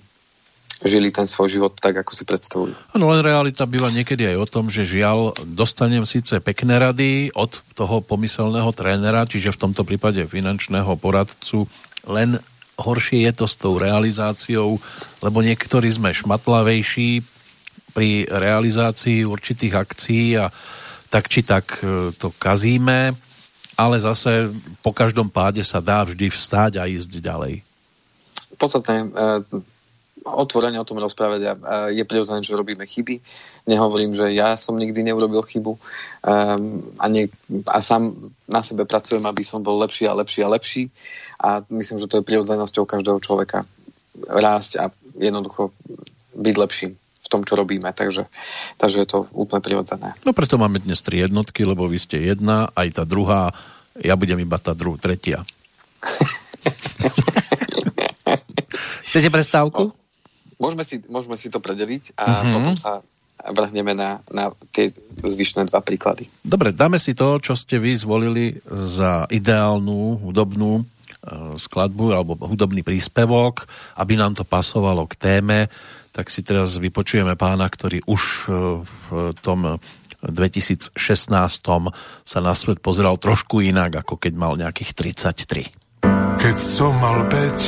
žili ten svoj život tak, ako si predstavujú. No len realita býva niekedy aj o tom, že žiaľ dostanem síce pekné rady od toho pomyselného trénera, čiže v tomto prípade finančného poradcu, len horšie je to s tou realizáciou, lebo niektorí sme šmatlavejší pri realizácii určitých akcií a tak či tak e, to kazíme, ale zase po každom páde sa dá vždy vstáť a ísť ďalej. Podstatné e, otvorene o tom rozprávať a, a je prirodzené, že robíme chyby. Nehovorím, že ja som nikdy neurobil chybu um, a, nie, a sám na sebe pracujem, aby som bol lepší a lepší a lepší a myslím, že to je prirodzenosťou každého človeka rásť a jednoducho byť lepším v tom, čo robíme. Takže, takže je to úplne prirodzené. No preto máme dnes tri jednotky, lebo vy ste jedna, aj tá druhá, ja budem iba tá druhá, tretia. Chcete prestávku? Môžeme si, môžeme si to predeliť a uh-huh. potom sa vrhneme na, na tie zvyšné dva príklady. Dobre, dáme si to, čo ste vy zvolili za ideálnu hudobnú e, skladbu alebo hudobný príspevok, aby nám to pasovalo k téme, tak si teraz vypočujeme pána, ktorý už e, v tom 2016 sa na svet pozeral trošku inak, ako keď mal nejakých 33. Keď som mal peť,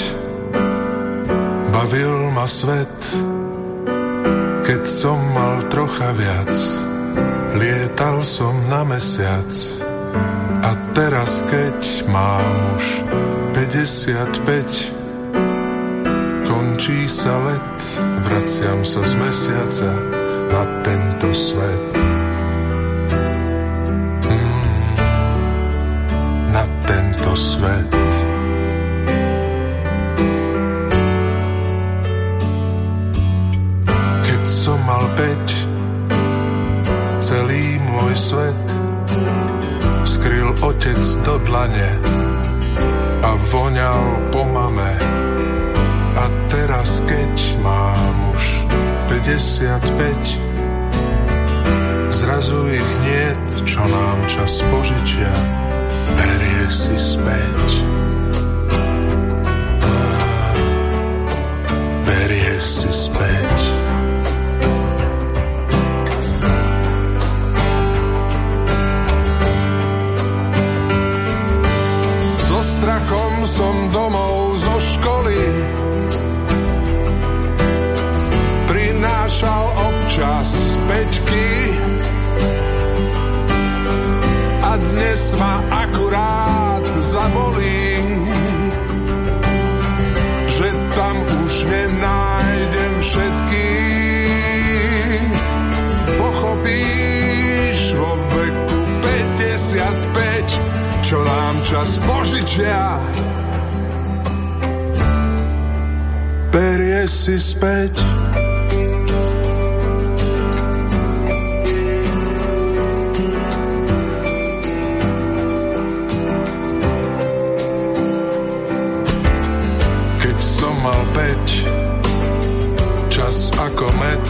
bavil ma svet. Keď som mal trocha viac, lietal som na mesiac. A teraz, keď mám už 55, končí sa let, vraciam sa z mesiaca na tento svet. Mm, na tento svet. Svet skryl otec do dlane a voňal po mame. A teraz, keď mám už 55, zrazu ich niet, čo nám čas požičia, berie si späť. Berie si späť. Strachom som domov zo školy. Prinášal občas peťky a dnes ma akurát zabolí, čas požičia. Berie si späť Keď som mal päť, čas ako med,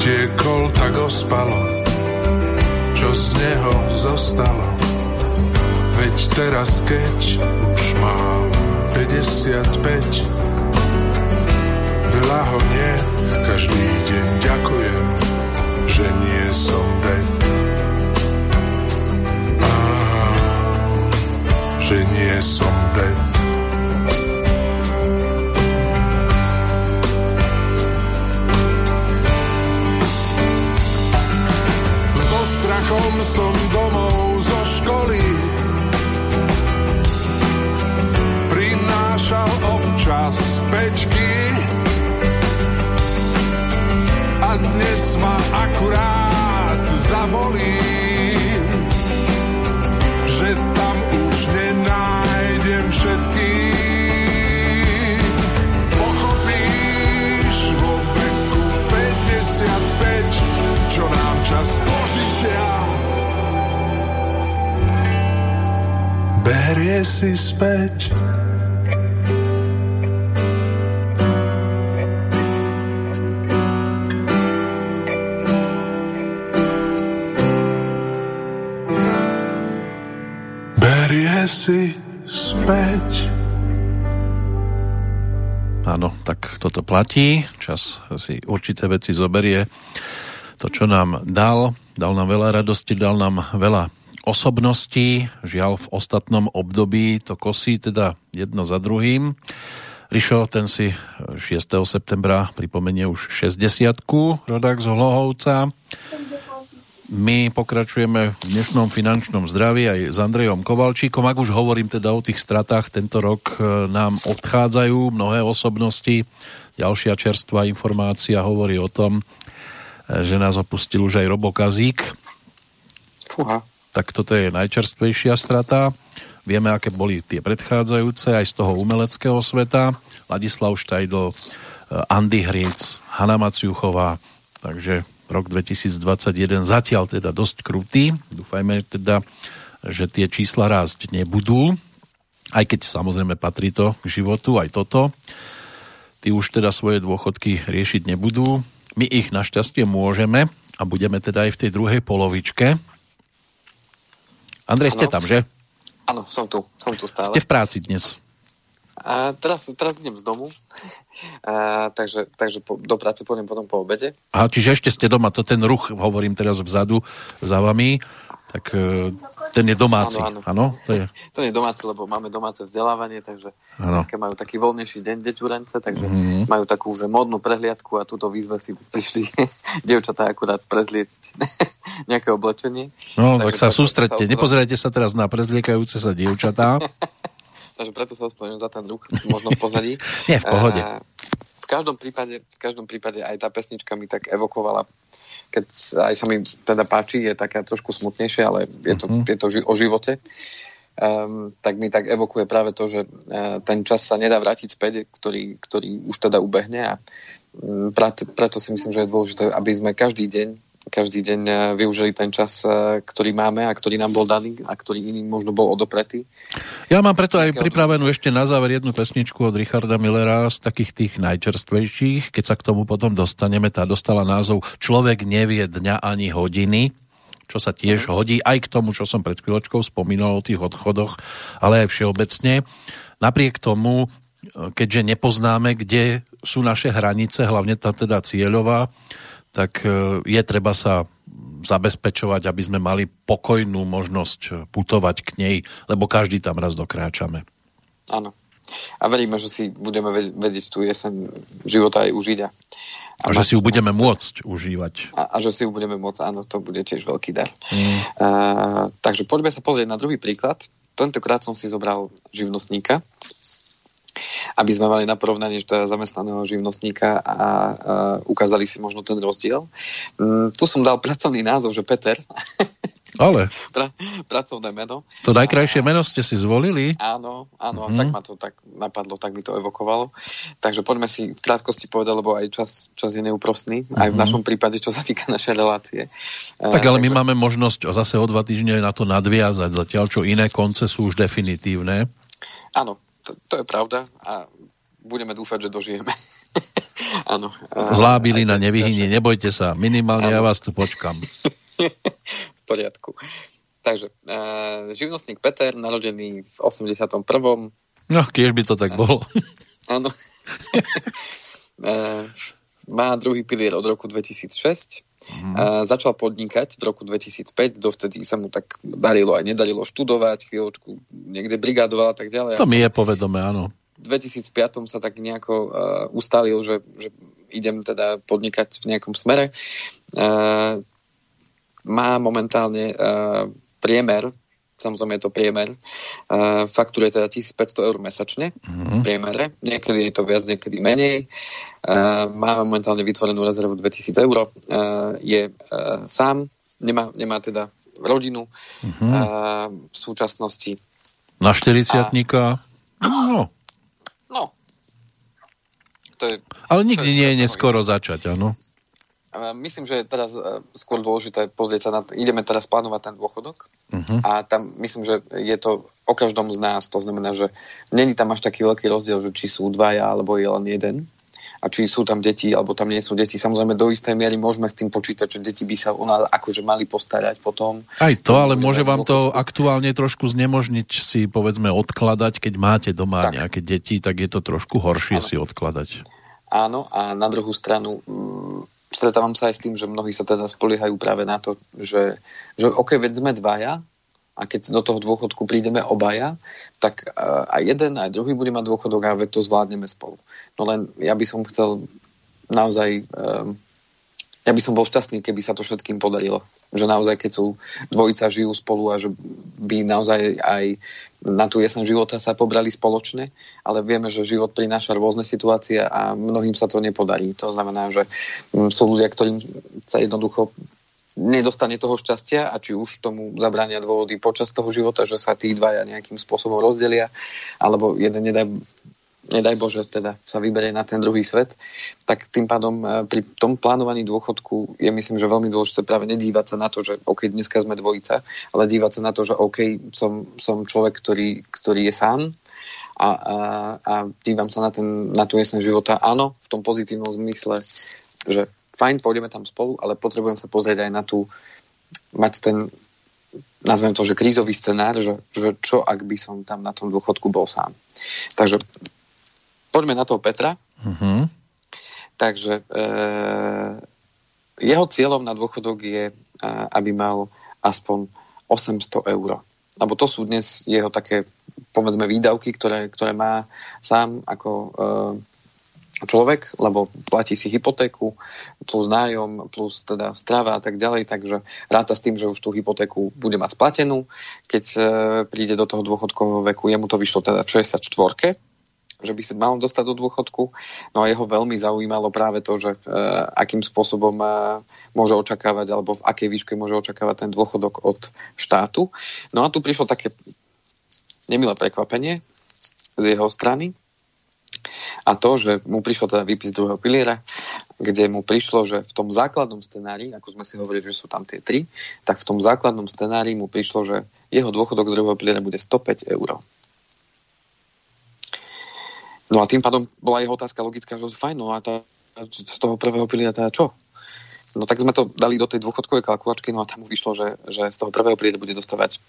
tiekol tak ospalo, čo z neho zostalo. Veď teraz, keď už mám 55, veľa ho nie, každý deň ďakujem, že nie som dead. Á, že nie som dead. Strachom som domov zo školy občas peťky a dnes ma akurát zabolí, že tam už nenájdem všetky. Pochopíš vo veku 55, čo nám čas požičia. Berie si späť platí. Čas si určité veci zoberie. To, čo nám dal, dal nám veľa radosti, dal nám veľa osobností. Žiaľ, v ostatnom období to kosí teda jedno za druhým. Rišo, ten si 6. septembra pripomenie už 60 rodák z Hlohovca. My pokračujeme v dnešnom finančnom zdraví aj s Andrejom Kovalčíkom. Ak už hovorím teda o tých stratách, tento rok e, nám odchádzajú mnohé osobnosti. Ďalšia čerstvá informácia hovorí o tom, že nás opustil už aj Robokazík. Fúha. Tak toto je najčerstvejšia strata. Vieme, aké boli tie predchádzajúce aj z toho umeleckého sveta. Ladislav Štajdl, e, Andy Hric, Hanna Maciuchová. Takže rok 2021 zatiaľ teda dosť krutý. Dúfajme teda, že tie čísla rásť nebudú, aj keď samozrejme patrí to k životu, aj toto. Tí už teda svoje dôchodky riešiť nebudú. My ich našťastie môžeme a budeme teda aj v tej druhej polovičke. Andrej, ste tam, že? Áno, som tu, som tu stále. Ste v práci dnes. A teraz, teraz idem z domu, a, takže, takže po, do práce pôjdem potom po obede. Aha, čiže ešte ste doma, to ten ruch, hovorím teraz vzadu za vami, tak e, ten je domáci. Áno, áno. To, je... to je domáci, lebo máme domáce vzdelávanie, takže ano. dneska majú taký voľnejší deň deťurence, takže mm-hmm. majú takú že modnú prehliadku a túto výzve si prišli dievčatá akurát prezliecť nejaké oblečenie. No, takže tak sa sústredte, sa nepozerajte sa teraz na prezliekajúce sa dievčatá. takže preto sa ospravedlňujem za ten ruch, možno v pozadí. Nie, v pohode. A, v každom prípade, v každom prípade aj tá pesnička mi tak evokovala keď aj sa mi teda páči, je taká trošku smutnejšie, ale je to, uh-huh. je to ži- o živote, um, tak mi tak evokuje práve to, že uh, ten čas sa nedá vrátiť späť, ktorý, ktorý už teda ubehne a um, preto, preto si myslím, že je dôležité, aby sme každý deň každý deň eh, využili ten čas, eh, ktorý máme a ktorý nám bol daný a ktorý iným možno bol odopretý. Ja mám preto aj pripravenú ešte na záver jednu pesničku od Richarda Millera z takých tých najčerstvejších. Keď sa k tomu potom dostaneme, tá dostala názov Človek nevie dňa ani hodiny čo sa tiež mhm. hodí aj k tomu, čo som pred chvíľočkou spomínal o tých odchodoch, ale aj všeobecne. Napriek tomu, eh, keďže nepoznáme, kde sú naše hranice, hlavne tá teda cieľová, tak e, je treba sa zabezpečovať, aby sme mali pokojnú možnosť putovať k nej, lebo každý tam raz dokráčame. Áno. A veríme, že si budeme vedieť tú jeseň života aj užiť. A, a, že si ju budeme môcť užívať. A, a že si ju budeme môcť, áno, to bude tiež veľký dar. Mm. A, takže poďme sa pozrieť na druhý príklad. Tentokrát som si zobral živnostníka, aby sme mali na porovnanie teda zamestnaného živnostníka a, a ukázali si možno ten rozdiel. Mm, tu som dal pracovný názov, že Peter. Ale. Pra, pracovné meno. To najkrajšie meno ste si zvolili? Áno, áno, mm-hmm. tak ma to tak napadlo, tak mi to evokovalo. Takže poďme si v krátkosti povedať, lebo aj čas, čas je neúprostný, mm-hmm. aj v mhm. našom prípade, čo sa týka našej relácie. Tak ale my máme možnosť zase o dva týždne na to nadviazať, zatiaľ čo iné konce sú už definitívne. Áno, to, to je pravda a budeme dúfať, že dožijeme. Áno. Zlábili na nevyhynie, nebojte sa, minimálne ano. ja vás tu počkam. v poriadku. Takže, uh, živnostník Peter, narodený v 81. No, keď by to tak bolo. Áno. uh, má druhý pilier od roku 2006 Mm. A začal podnikať v roku 2005, dovtedy sa mu tak darilo aj nedarilo študovať, chvíľočku niekde brigádoval a tak ďalej. To mi je povedomé, áno. V 2005 sa tak nejako uh, ustalil, že, že idem teda podnikať v nejakom smere. Uh, má momentálne uh, priemer samozrejme je to priemer. Uh, faktúra je teda 1500 eur mesačne mm-hmm. v priemere. Niekedy je to viac, niekedy menej. Uh, máme momentálne vytvorenú rezervu 2000 eur. Uh, je uh, sám, nemá, nemá teda rodinu mm-hmm. uh, v súčasnosti. Na 40 a... No. No. To je, Ale nikdy to je, nie je neskoro začať, áno. Myslím, že je teraz e, skôr dôležité pozrieť sa na... Ideme teraz plánovať ten dôchodok uh-huh. a tam myslím, že je to o každom z nás. To znamená, že není tam až taký veľký rozdiel, že či sú dvaja alebo je len jeden a či sú tam deti alebo tam nie sú deti. Samozrejme do istej miery môžeme s tým počítať, že deti by sa o nás akože mali postarať potom. Aj to, ale môže vám to aktuálne trošku znemožniť si povedzme odkladať, keď máte doma tak. nejaké deti, tak je to trošku horšie Áno. si odkladať. Áno, a na druhú stranu mm, stretávam sa aj s tým, že mnohí sa teda spoliehajú práve na to, že, že ok, veď sme dvaja a keď do toho dôchodku prídeme obaja, tak uh, aj jeden, aj druhý bude mať dôchodok a veď to zvládneme spolu. No len ja by som chcel naozaj um, ja by som bol šťastný, keby sa to všetkým podarilo. Že naozaj, keď sú dvojica žijú spolu a že by naozaj aj na tú jesen života sa pobrali spoločne, ale vieme, že život prináša rôzne situácie a mnohým sa to nepodarí. To znamená, že mm, sú ľudia, ktorým sa jednoducho nedostane toho šťastia a či už tomu zabrania dôvody počas toho života, že sa tí dvaja nejakým spôsobom rozdelia, alebo jeden nedaj, nedaj Bože, teda sa vyberie na ten druhý svet, tak tým pádom e, pri tom plánovaní dôchodku je myslím, že veľmi dôležité práve nedívať sa na to, že OK, dneska sme dvojica, ale dívať sa na to, že OK, som, som človek, ktorý, ktorý je sám a, a, a dívam sa na, ten, na tú jesen života, áno, v tom pozitívnom zmysle, že fajn, pôjdeme tam spolu, ale potrebujem sa pozrieť aj na tú, mať ten, nazvem to, že krízový scenár, že, že čo ak by som tam na tom dôchodku bol sám. Takže poďme na toho Petra. Uh-huh. Takže e, jeho cieľom na dôchodok je, a, aby mal aspoň 800 eur. Lebo to sú dnes jeho také, povedzme, výdavky, ktoré, ktoré má sám ako e, človek, lebo platí si hypotéku, plus nájom, plus teda strava a tak ďalej, takže ráta s tým, že už tú hypotéku bude mať splatenú. Keď e, príde do toho dôchodkového veku, jemu to vyšlo teda v 64 že by sa mal dostať do dôchodku. No a jeho veľmi zaujímalo práve to, že e, akým spôsobom e, môže očakávať, alebo v akej výške môže očakávať ten dôchodok od štátu. No a tu prišlo také nemilé prekvapenie z jeho strany. A to, že mu prišlo teda výpis druhého piliera, kde mu prišlo, že v tom základnom scenári, ako sme si hovorili, že sú tam tie tri, tak v tom základnom scenári mu prišlo, že jeho dôchodok z druhého piliera bude 105 eur. No a tým pádom bola jeho otázka logická, že fajn, no a tá, z toho prvého piliera teda čo? No tak sme to dali do tej dôchodkovej kalkulačky, no a tam vyšlo, že, že z toho prvého piliera bude dostávať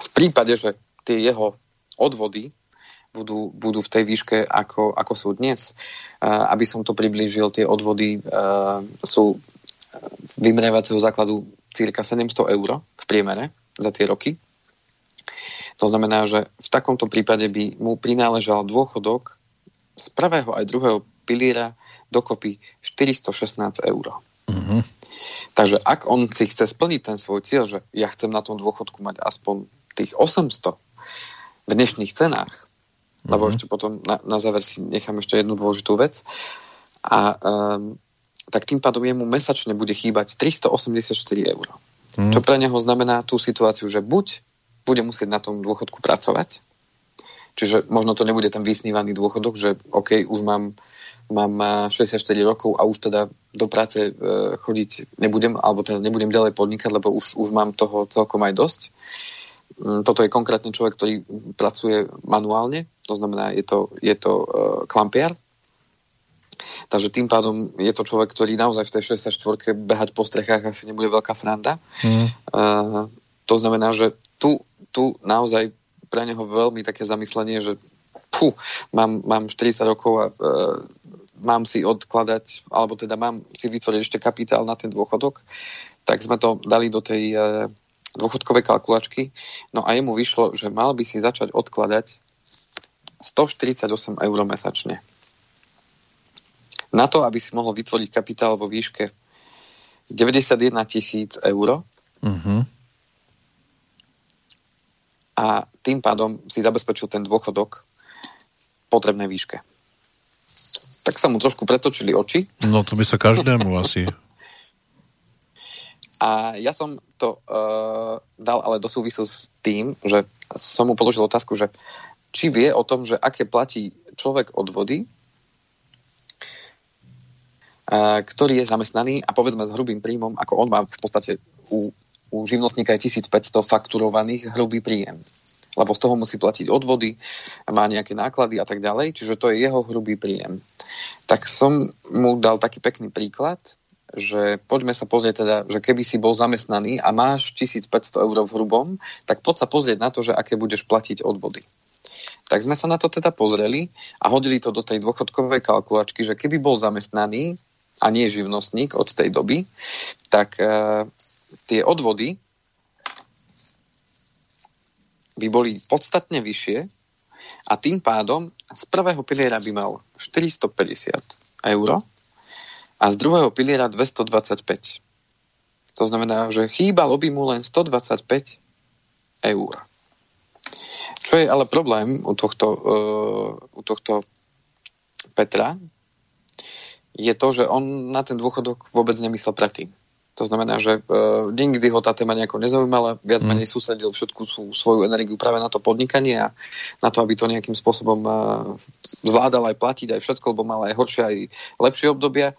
v prípade, že tie jeho odvody budú, budú v tej výške, ako, ako sú dnes. Uh, aby som to priblížil, tie odvody uh, sú z vymeriavacieho základu cirka 700 eur v priemere za tie roky. To znamená, že v takomto prípade by mu prináležal dôchodok z prvého aj druhého piliera dokopy 416 eur. Mm-hmm. Takže ak on si chce splniť ten svoj cieľ, že ja chcem na tom dôchodku mať aspoň tých 800 v dnešných cenách, mm-hmm. lebo ešte potom na, na záver si nechám ešte jednu dôležitú vec, a um, tak tým pádom jemu mesačne bude chýbať 384 eur. Mm. Čo pre neho znamená tú situáciu, že buď bude musieť na tom dôchodku pracovať. Čiže možno to nebude ten vysnívaný dôchodok, že OK, už mám, mám 64 rokov a už teda do práce e, chodiť nebudem, alebo teda nebudem ďalej podnikať, lebo už, už mám toho celkom aj dosť. Mm, toto je konkrétne človek, ktorý pracuje manuálne, to znamená, je to, je to uh, klampiar, Takže tým pádom je to človek, ktorý naozaj v tej 64 behať po strechách asi nebude veľká sranda. Mm. Uh, to znamená, že tu tu naozaj pre neho veľmi také zamyslenie, že pú, mám, mám 40 rokov a e, mám si odkladať, alebo teda mám si vytvoriť ešte kapitál na ten dôchodok, tak sme to dali do tej e, dôchodkovej kalkulačky. No a jemu vyšlo, že mal by si začať odkladať 148 eur mesačne. Na to, aby si mohol vytvoriť kapitál vo výške 91 tisíc eur, uh-huh a tým pádom si zabezpečil ten dôchodok v potrebnej výške. Tak sa mu trošku pretočili oči. No to by sa každému asi. A ja som to uh, dal ale do súvisu s tým, že som mu položil otázku, že či vie o tom, že aké platí človek od vody, uh, ktorý je zamestnaný a povedzme s hrubým príjmom, ako on má v podstate u u živnostníka je 1500 fakturovaných hrubý príjem. Lebo z toho musí platiť odvody, má nejaké náklady a tak ďalej, čiže to je jeho hrubý príjem. Tak som mu dal taký pekný príklad, že poďme sa pozrieť teda, že keby si bol zamestnaný a máš 1500 eur v hrubom, tak poď sa pozrieť na to, že aké budeš platiť odvody. Tak sme sa na to teda pozreli a hodili to do tej dôchodkovej kalkulačky, že keby bol zamestnaný a nie živnostník od tej doby, tak eh, tie odvody by boli podstatne vyššie a tým pádom z prvého piliera by mal 450 eur a z druhého piliera 225. To znamená, že chýbalo by mu len 125 eur. Čo je ale problém u tohto, uh, u tohto Petra, je to, že on na ten dôchodok vôbec nemyslel predtým. To znamená, že uh, nikdy ho tá téma nejako nezaujímala, viac mm. menej sústredil všetku sú, svoju energiu práve na to podnikanie a na to, aby to nejakým spôsobom uh, zvládal aj platiť, aj všetko, lebo mal aj horšie, aj lepšie obdobia.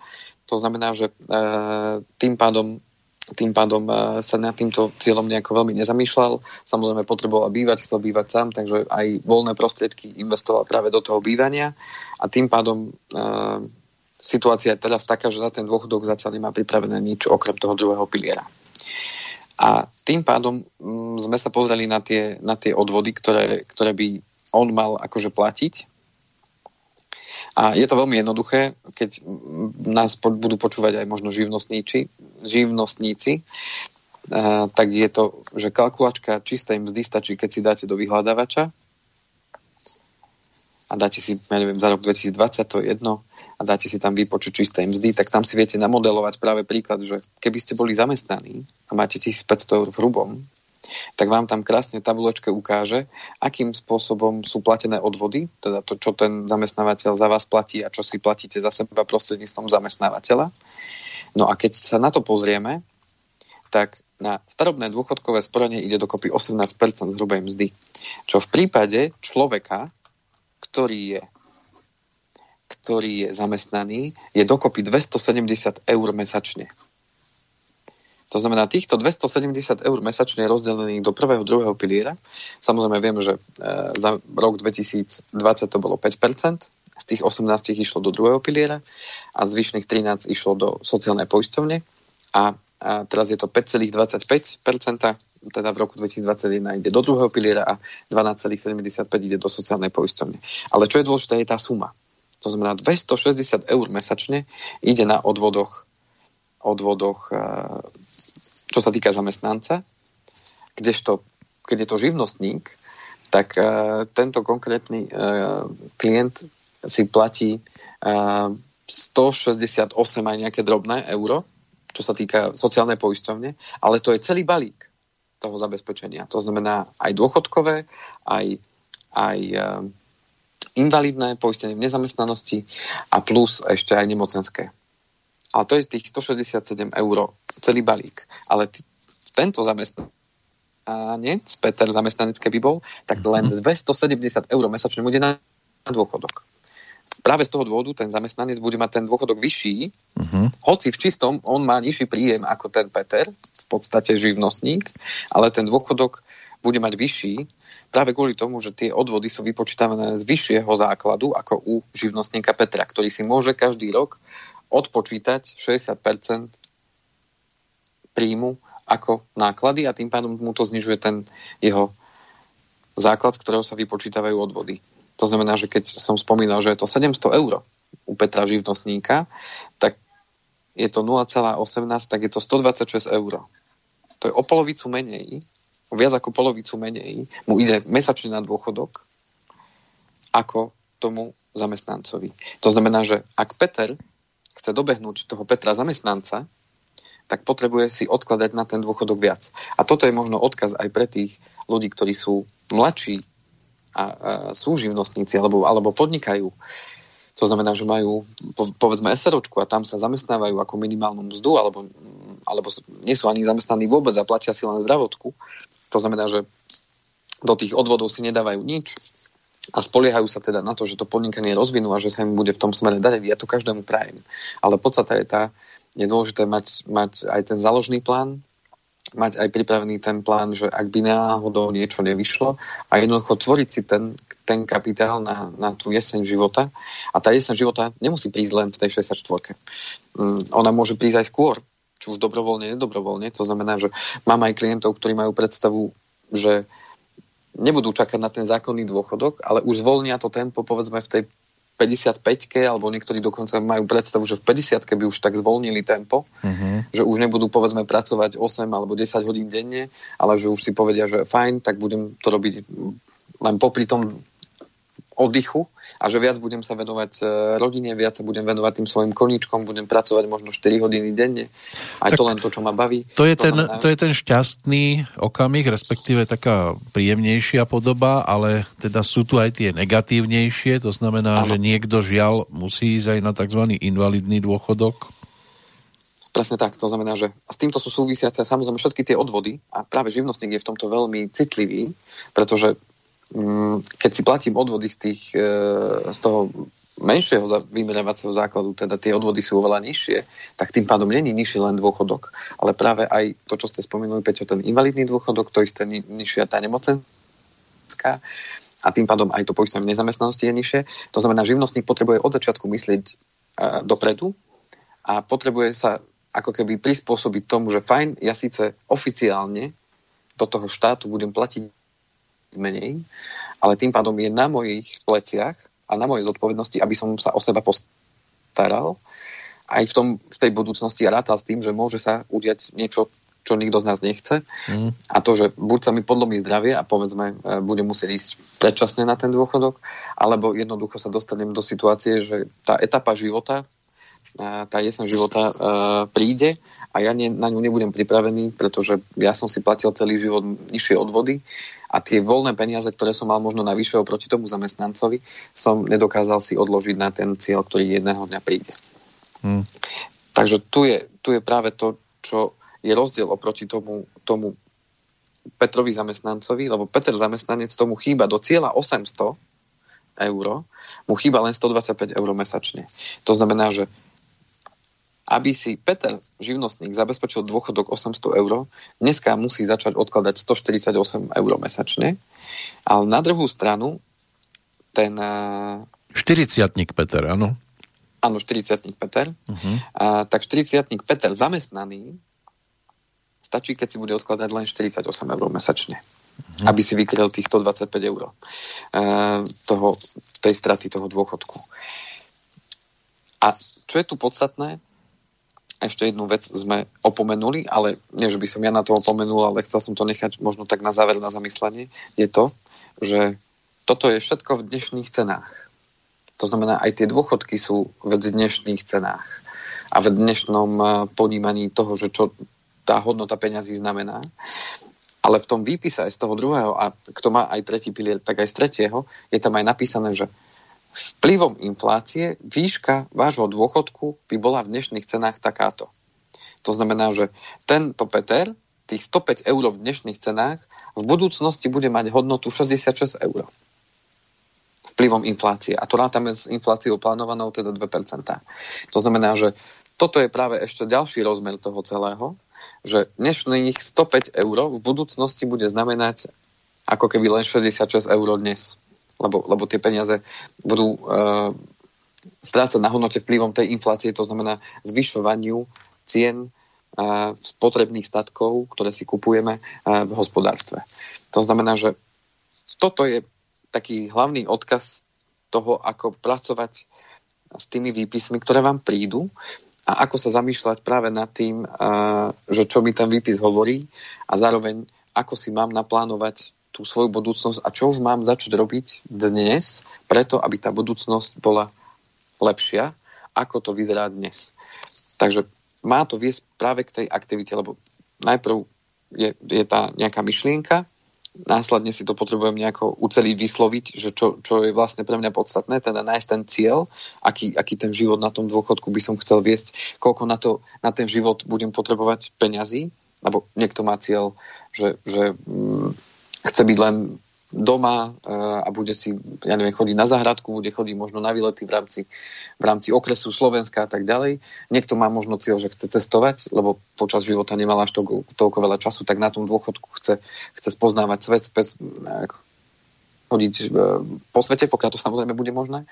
To znamená, že uh, tým pádom tým pádom sa nad týmto cieľom nejako veľmi nezamýšľal. Samozrejme potreboval bývať, chcel bývať sám, takže aj voľné prostriedky investoval práve do toho bývania a tým pádom situácia je teraz taká, že na ten dôchodok zatiaľ nemá pripravené nič okrem toho druhého piliera. A tým pádom mm, sme sa pozreli na tie, na tie odvody, ktoré, ktoré by on mal akože platiť. A je to veľmi jednoduché, keď nás po, budú počúvať aj možno živnostníci, živnostníci tak je to, že kalkulačka čistej mzdy stačí, keď si dáte do vyhľadávača a dáte si, ja neviem, za rok 2020, to je jedno, a dáte si tam výpočet čistej mzdy, tak tam si viete namodelovať práve príklad, že keby ste boli zamestnaní a máte 1500 eur v hrubom, tak vám tam krásne tabulečke ukáže, akým spôsobom sú platené odvody, teda to, čo ten zamestnávateľ za vás platí a čo si platíte za seba prostredníctvom zamestnávateľa. No a keď sa na to pozrieme, tak na starobné dôchodkové sporenie ide dokopy 18% z hrubej mzdy. Čo v prípade človeka, ktorý je ktorý je zamestnaný, je dokopy 270 eur mesačne. To znamená, týchto 270 eur mesačne rozdelených do prvého, druhého piliera. Samozrejme viem, že e, za rok 2020 to bolo 5%, z tých 18 išlo do druhého piliera a zvyšných 13 išlo do sociálnej poisťovne a, teraz je to 5,25%, teda v roku 2021 ide do druhého piliera a 12,75 ide do sociálnej poisťovne. Ale čo je dôležité, je tá suma. To znamená 260 eur mesačne ide na odvodoch, odvodoch e, čo sa týka zamestnanca, kdežto, keď je to živnostník, tak uh, tento konkrétny uh, klient si platí uh, 168 aj nejaké drobné euro, čo sa týka sociálnej poisťovne, ale to je celý balík toho zabezpečenia. To znamená aj dôchodkové, aj, aj invalidné poistenie v nezamestnanosti a plus ešte aj nemocenské. Ale to je tých 167 eur, celý balík. Ale t- tento zamestnanec, Peter zamestnanec keby bol, tak len 270 mhm. eur mesačne bude na, na dôchodok. Práve z toho dôvodu ten zamestnanec bude mať ten dôchodok vyšší, uh-huh. hoci v čistom on má nižší príjem ako ten Peter, v podstate živnostník, ale ten dôchodok bude mať vyšší práve kvôli tomu, že tie odvody sú vypočítavané z vyššieho základu ako u živnostníka Petra, ktorý si môže každý rok odpočítať 60% príjmu ako náklady a tým pádom mu to znižuje ten jeho základ, ktorého sa vypočítavajú odvody. To znamená, že keď som spomínal, že je to 700 eur u Petra živnostníka, tak je to 0,18, tak je to 126 eur. To je o polovicu menej, o viac ako polovicu menej, mu ide mesačne na dôchodok, ako tomu zamestnancovi. To znamená, že ak Peter chce dobehnúť toho Petra zamestnanca, tak potrebuje si odkladať na ten dôchodok viac. A toto je možno odkaz aj pre tých ľudí, ktorí sú mladší a, a sú živnostníci alebo, alebo podnikajú. To znamená, že majú povedzme SROčku a tam sa zamestnávajú ako minimálnu mzdu alebo, alebo nie sú ani zamestnaní vôbec a platia si len zdravotku. To znamená, že do tých odvodov si nedávajú nič, a spoliehajú sa teda na to, že to podnikanie rozvinú a že sa im bude v tom smere dariť. Ja to každému prajem. Ale podstata je tá, je dôležité mať, mať aj ten záložný plán, mať aj pripravený ten plán, že ak by náhodou niečo nevyšlo a jednoducho tvoriť si ten, ten kapitál na, na tú jeseň života. A tá jeseň života nemusí prísť len v tej 64. Mm, ona môže prísť aj skôr, či už dobrovoľne, nedobrovoľne. To znamená, že mám aj klientov, ktorí majú predstavu, že nebudú čakať na ten zákonný dôchodok, ale už zvolnia to tempo povedzme v tej 55-ke, alebo niektorí dokonca majú predstavu, že v 50-ke by už tak zvolnili tempo, uh-huh. že už nebudú povedzme pracovať 8 alebo 10 hodín denne, ale že už si povedia, že fajn, tak budem to robiť len popri tom oddychu a že viac budem sa venovať e, rodine, viac sa budem venovať tým svojim koníčkom, budem pracovať možno 4 hodiny denne. Aj tak to len to, čo ma baví. To je, to ten, to je ten šťastný okamih, respektíve taká príjemnejšia podoba, ale teda sú tu aj tie negatívnejšie, to znamená, ano. že niekto žiaľ musí ísť aj na tzv. invalidný dôchodok. Presne tak, to znamená, že s týmto sú súvisiace samozrejme všetky tie odvody a práve živnostník je v tomto veľmi citlivý, pretože keď si platím odvody z, tých, e, z toho menšieho vymerovacieho základu, teda tie odvody sú oveľa nižšie, tak tým pádom není nižší len dôchodok, ale práve aj to, čo ste spomenuli, Peťo, ten invalidný dôchodok, to isté nižšia tá nemocenská a tým pádom aj to poistenie nezamestnanosti je nižšie. To znamená, živnostník potrebuje od začiatku myslieť uh, dopredu a potrebuje sa ako keby prispôsobiť tomu, že fajn, ja síce oficiálne do toho štátu budem platiť menej, ale tým pádom je na mojich pleciach a na mojej zodpovednosti, aby som sa o seba postaral aj v, tom, v tej budúcnosti a rátal s tým, že môže sa udiať niečo čo nikto z nás nechce. Mm. A to, že buď sa mi podlomí zdravie a povedzme, e, budem musieť ísť predčasne na ten dôchodok, alebo jednoducho sa dostanem do situácie, že tá etapa života, e, tá jesen života e, príde a ja ne, na ňu nebudem pripravený, pretože ja som si platil celý život nižšie odvody a tie voľné peniaze, ktoré som mal možno navyše oproti tomu zamestnancovi, som nedokázal si odložiť na ten cieľ, ktorý jedného dňa príde. Mm. Takže tu je, tu je práve to, čo je rozdiel oproti tomu, tomu Petrovi zamestnancovi, lebo Peter zamestnanec tomu chýba do cieľa 800 eur, mu chýba len 125 eur mesačne. To znamená, že aby si Peter, živnostník, zabezpečil dôchodok 800 eur, dneska musí začať odkladať 148 eur mesačne, ale na druhú stranu ten... 40 Peter, áno. Áno, 40 Peter. Uh-huh. A, tak 40 Peter zamestnaný Stačí, keď si bude odkladať len 48 eur mesačne. Hmm. Aby si vykryl tých 125 eur uh, toho, tej straty toho dôchodku. A čo je tu podstatné, ešte jednu vec sme opomenuli, ale nie, že by som ja na to opomenul, ale chcel som to nechať možno tak na záver na zamyslenie, je to, že toto je všetko v dnešných cenách. To znamená, aj tie dôchodky sú v dnešných cenách a v dnešnom eh, ponímaní toho, že čo tá hodnota peňazí znamená. Ale v tom výpise aj z toho druhého, a kto má aj tretí pilier, tak aj z tretieho, je tam aj napísané, že vplyvom inflácie výška vášho dôchodku by bola v dnešných cenách takáto. To znamená, že tento Peter, tých 105 eur v dnešných cenách, v budúcnosti bude mať hodnotu 66 eur vplyvom inflácie. A to rátame s infláciou plánovanou teda 2%. To znamená, že toto je práve ešte ďalší rozmer toho celého, že dnešných 105 eur v budúcnosti bude znamenať ako keby len 66 eur dnes. Lebo, lebo tie peniaze budú uh, strácať na hodnote vplyvom tej inflácie, to znamená zvyšovaniu cien uh, spotrebných statkov, ktoré si kupujeme uh, v hospodárstve. To znamená, že toto je taký hlavný odkaz toho, ako pracovať s tými výpismi, ktoré vám prídu a ako sa zamýšľať práve nad tým, že čo mi ten výpis hovorí a zároveň ako si mám naplánovať tú svoju budúcnosť a čo už mám začať robiť dnes, preto aby tá budúcnosť bola lepšia, ako to vyzerá dnes. Takže má to viesť práve k tej aktivite, lebo najprv je, je tá nejaká myšlienka, následne si to potrebujem nejako uceliť, vysloviť, že čo, čo je vlastne pre mňa podstatné, teda nájsť ten cieľ, aký, aký ten život na tom dôchodku by som chcel viesť, koľko na, to, na ten život budem potrebovať peňazí, lebo niekto má cieľ, že, že hm, chce byť len doma e, a bude si, ja neviem, chodiť na zahradku, bude chodiť možno na výlety v rámci, v rámci okresu Slovenska a tak ďalej. Niekto má možno cieľ, že chce cestovať, lebo počas života nemal až toľko, toľko veľa času, tak na tom dôchodku chce, chce spoznávať svet, spec, e, chodiť e, po svete, pokiaľ to samozrejme bude možné.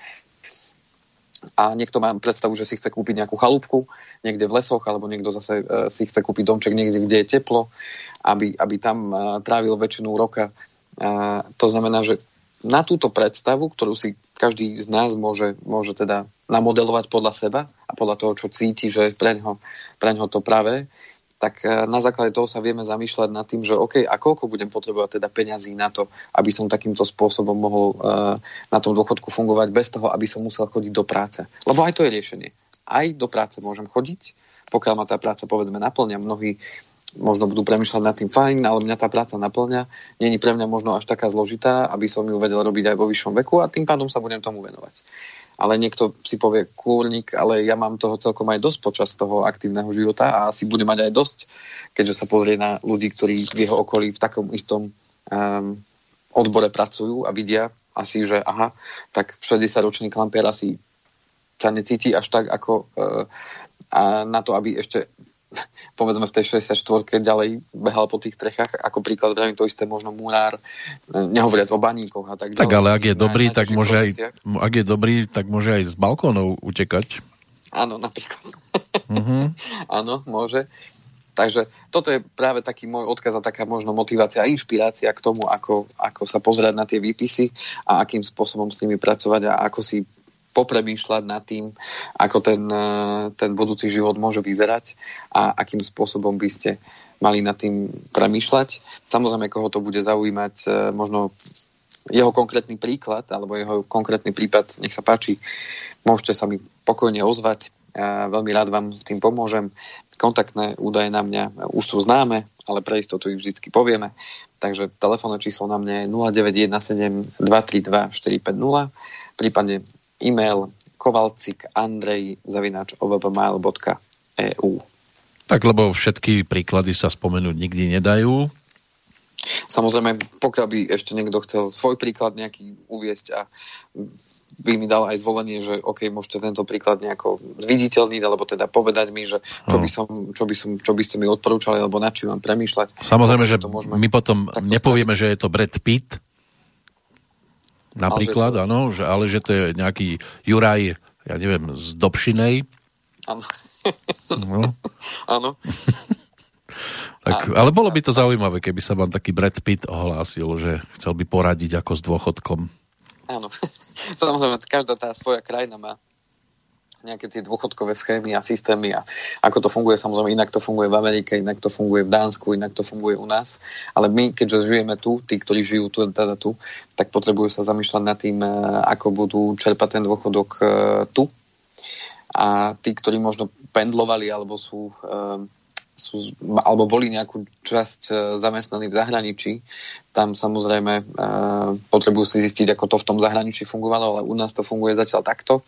A niekto má predstavu, že si chce kúpiť nejakú chalúbku niekde v lesoch, alebo niekto zase si chce kúpiť domček niekde, kde je teplo, aby, aby tam trávil väčšinu roka. A to znamená, že na túto predstavu, ktorú si každý z nás môže, môže teda namodelovať podľa seba a podľa toho, čo cíti, že je pre ňo, pre ňo to práve, tak e, na základe toho sa vieme zamýšľať nad tým, že OK, a koľko budem potrebovať teda peňazí na to, aby som takýmto spôsobom mohol uh, na tom dôchodku fungovať bez toho, aby som musel chodiť do práce. Lebo aj to je riešenie. Aj do práce môžem chodiť, pokiaľ ma tá práca povedzme naplňa. Mnohí možno budú premyšľať nad tým fajn, ale mňa tá práca naplňa. Není pre mňa možno až taká zložitá, aby som ju vedel robiť aj vo vyššom veku a tým pádom sa budem tomu venovať. Ale niekto si povie kúrnik, ale ja mám toho celkom aj dosť počas toho aktívneho života a asi bude mať aj dosť, keďže sa pozrie na ľudí, ktorí v jeho okolí v takom istom um, odbore pracujú a vidia asi, že aha, tak 60-ročný klampier asi sa necíti až tak ako uh, a na to, aby ešte povedzme v tej 64 ďalej behal po tých strechách, ako príklad vravím to isté možno murár, nehovoriať o baníkoch a tak ďalej. Tak ale ak je dobrý, tak môže aj, ak je dobrý, tak môže aj z balkónov utekať. Áno, napríklad. Uh-huh. Áno, môže. Takže toto je práve taký môj odkaz a taká možno motivácia a inšpirácia k tomu, ako, ako sa pozerať na tie výpisy a akým spôsobom s nimi pracovať a ako si popremýšľať nad tým, ako ten, ten budúci život môže vyzerať a akým spôsobom by ste mali nad tým premýšľať. Samozrejme, koho to bude zaujímať, možno jeho konkrétny príklad alebo jeho konkrétny prípad, nech sa páči, môžete sa mi pokojne ozvať. Ja veľmi rád vám s tým pomôžem. Kontaktné údaje na mňa už sú známe, ale pre istotu ich vždy povieme. Takže telefónne číslo na mňa je 0917 232 450, prípadne e-mail kovalcik andrej zavináč ovbmail.eu Tak lebo všetky príklady sa spomenúť nikdy nedajú. Samozrejme, pokiaľ by ešte niekto chcel svoj príklad nejaký uviesť a by mi dal aj zvolenie, že OK, môžete tento príklad nejako zviditeľniť, alebo teda povedať mi, že čo by, som, čo by, som, čo by ste mi odporúčali, alebo na čím mám premýšľať. Samozrejme, že my potom nepovieme, že je to Brad Pitt, Napríklad, áno, že, ale že to je nejaký Juraj, ja neviem, z Dobšinej. Áno. No. Áno. tak, ale bolo by to zaujímavé, keby sa vám taký Brad Pitt ohlásil, že chcel by poradiť ako s dôchodkom. Áno. Samozrejme, každá tá svoja krajina má nejaké tie dôchodkové schémy a systémy a ako to funguje, samozrejme inak to funguje v Amerike, inak to funguje v Dánsku, inak to funguje u nás. Ale my, keďže žijeme tu, tí, ktorí žijú tu, teda tu, tak potrebujú sa zamýšľať nad tým, e, ako budú čerpať ten dôchodok e, tu. A tí, ktorí možno pendlovali alebo sú e, sú, alebo boli nejakú časť e, zamestnaní v zahraničí, tam samozrejme e, potrebujú si zistiť, ako to v tom zahraničí fungovalo, ale u nás to funguje zatiaľ takto.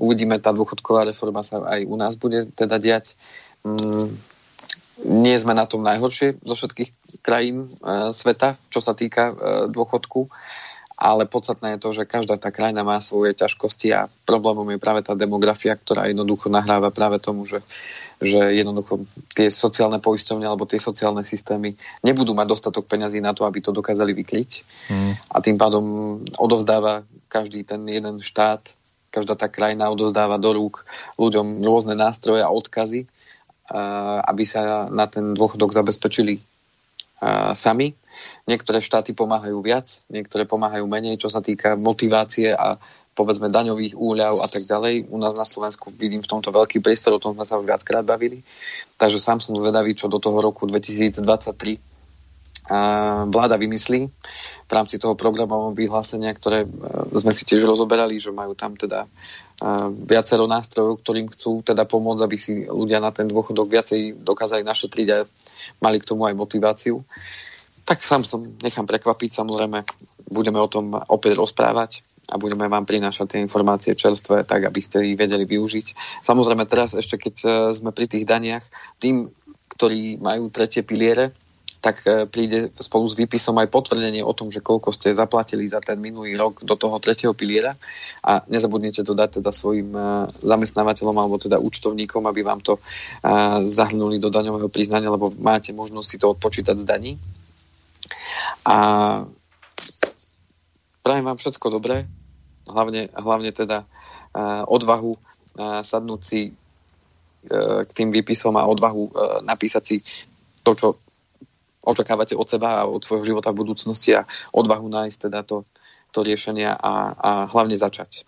Uvidíme, tá dôchodková reforma sa aj u nás bude teda diať. Mm, nie sme na tom najhoršie zo všetkých krajín e, sveta, čo sa týka dôchodku ale podstatné je to, že každá tá krajina má svoje ťažkosti a problémom je práve tá demografia, ktorá jednoducho nahráva práve tomu, že že jednoducho tie sociálne poisťovne alebo tie sociálne systémy nebudú mať dostatok peňazí na to, aby to dokázali vykryť. Mm. A tým pádom odovzdáva každý ten jeden štát, každá tá krajina odovzdáva do rúk ľuďom rôzne nástroje a odkazy, aby sa na ten dôchodok zabezpečili sami. Niektoré štáty pomáhajú viac, niektoré pomáhajú menej, čo sa týka motivácie a povedzme daňových úľav a tak ďalej. U nás na Slovensku vidím v tomto veľký priestor, o tom sme sa už viackrát bavili. Takže sám som zvedavý, čo do toho roku 2023 vláda vymyslí v rámci toho programového vyhlásenia, ktoré e, sme si tiež rozoberali, že majú tam teda e, viacero nástrojov, ktorým chcú teda pomôcť, aby si ľudia na ten dôchodok viacej dokázali našetriť a mali k tomu aj motiváciu. Tak sám som nechám prekvapiť, samozrejme budeme o tom opäť rozprávať a budeme vám prinášať tie informácie čerstvé, tak aby ste ich vedeli využiť. Samozrejme teraz ešte keď e, sme pri tých daniach, tým, ktorí majú tretie piliere, tak e, príde spolu s výpisom aj potvrdenie o tom, že koľko ste zaplatili za ten minulý rok do toho tretieho piliera a nezabudnite to dať teda svojim e, zamestnávateľom alebo teda účtovníkom, aby vám to zahrnuli do daňového priznania, lebo máte možnosť si to odpočítať z daní. A Prajem vám všetko dobré, hlavne, hlavne teda uh, odvahu uh, sadnúť si uh, k tým výpisom a odvahu uh, napísať si to, čo očakávate od seba a od svojho života v budúcnosti a odvahu nájsť teda to, to riešenie a, a hlavne začať.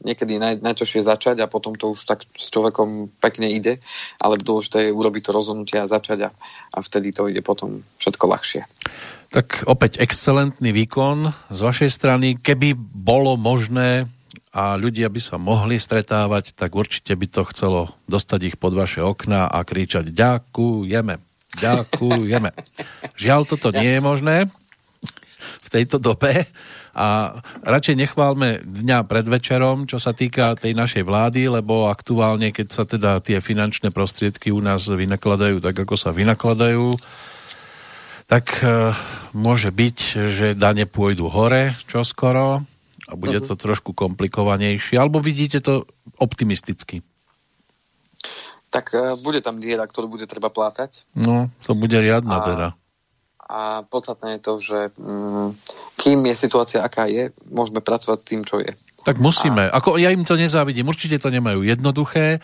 Niekedy naj, najťažšie začať a potom to už tak s človekom pekne ide, ale dôležité je urobiť to rozhodnutie a začať a, a vtedy to ide potom všetko ľahšie. Tak opäť excelentný výkon z vašej strany. Keby bolo možné a ľudia by sa mohli stretávať, tak určite by to chcelo dostať ich pod vaše okna a kričať ďakujeme, ďakujeme. Žiaľ, toto nie je možné tejto dobe a radšej nechválme dňa pred večerom, čo sa týka tej našej vlády, lebo aktuálne, keď sa teda tie finančné prostriedky u nás vynakladajú tak, ako sa vynakladajú, tak e, môže byť, že dane pôjdu hore čoskoro a bude uh-huh. to trošku komplikovanejšie. Alebo vidíte to optimisticky? Tak uh, bude tam diera, ktorú bude treba plátať. No, to bude riadna a, teda. A podstatné je to, že um, kým je situácia, aká je, môžeme pracovať s tým, čo je. Tak musíme. A... Ako ja im to nezávidím. Určite to nemajú jednoduché,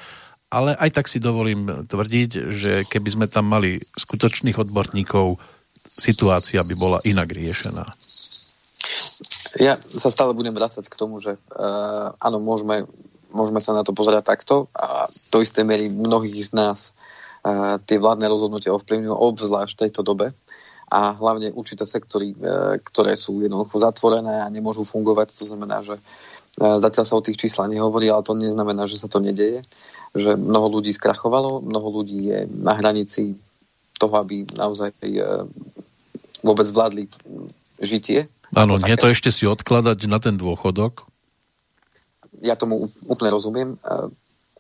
ale aj tak si dovolím tvrdiť, že keby sme tam mali skutočných odborníkov, situácia by bola inak riešená. Ja sa stále budem vrácať k tomu, že uh, áno, môžeme, môžeme sa na to pozerať takto a do istej miery mnohých z nás uh, tie vládne rozhodnutia ovplyvňujú obzvlášť v tejto dobe a hlavne určité sektory, uh, ktoré sú jednoducho zatvorené a nemôžu fungovať. To znamená, že uh, zatiaľ sa o tých číslach nehovorí, ale to neznamená, že sa to nedeje. Že mnoho ľudí skrachovalo, mnoho ľudí je na hranici toho, aby naozaj uh, vôbec vládli žitie Áno, nie to ešte si odkladať na ten dôchodok? Ja tomu úplne rozumiem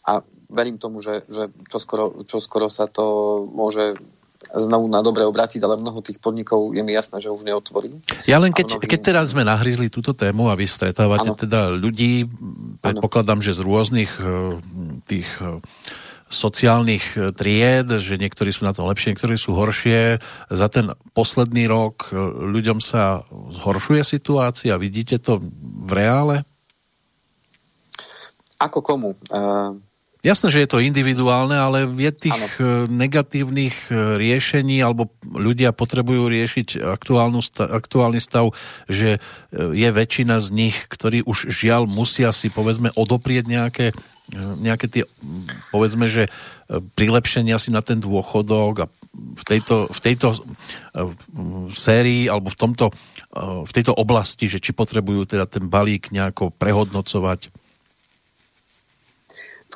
a verím tomu, že, že čoskoro, čoskoro sa to môže znovu na dobre obrátiť, ale mnoho tých podnikov je mi jasné, že už neotvorí. Ja len keď, mnohý... keď teraz sme nahryzli túto tému a vy stretávate ano. teda ľudí, predpokladám, že z rôznych eh, tých eh, sociálnych e, tried, že niektorí sú na tom lepšie, niektorí sú horšie. Za ten posledný rok e, ľuďom sa zhoršuje situácia? Vidíte to v reále? Ako komu? Uh... Jasné, že je to individuálne, ale je tých ano. negatívnych riešení, alebo ľudia potrebujú riešiť aktuálny stav, že je väčšina z nich, ktorí už žiaľ musia si povedzme odoprieť nejaké nejaké tie, povedzme, že prilepšenia si na ten dôchodok a v tejto, v tejto sérii alebo v, tomto, v tejto oblasti, že či potrebujú teda ten balík nejako prehodnocovať?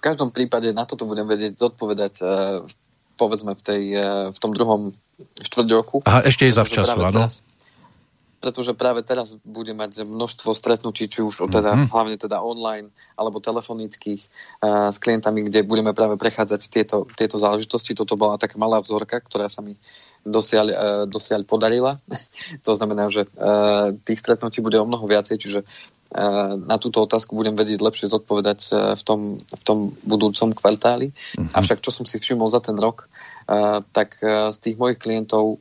V každom prípade na toto budem vedieť zodpovedať povedzme v, tej, v tom druhom štvrť roku. Aha, ešte je zavčasu, áno. Teraz, pretože práve teraz bude mať množstvo stretnutí, či už teda, mm-hmm. hlavne teda online alebo telefonických uh, s klientami, kde budeme práve prechádzať tieto, tieto záležitosti. Toto bola taká malá vzorka, ktorá sa mi dosiaľ, uh, dosiaľ podarila. to znamená, že uh, tých stretnutí bude o mnoho viacej, čiže uh, na túto otázku budem vedieť lepšie zodpovedať v, tom, v tom budúcom kvartáli. Mm-hmm. Avšak čo som si všimol za ten rok, tak z tých mojich klientov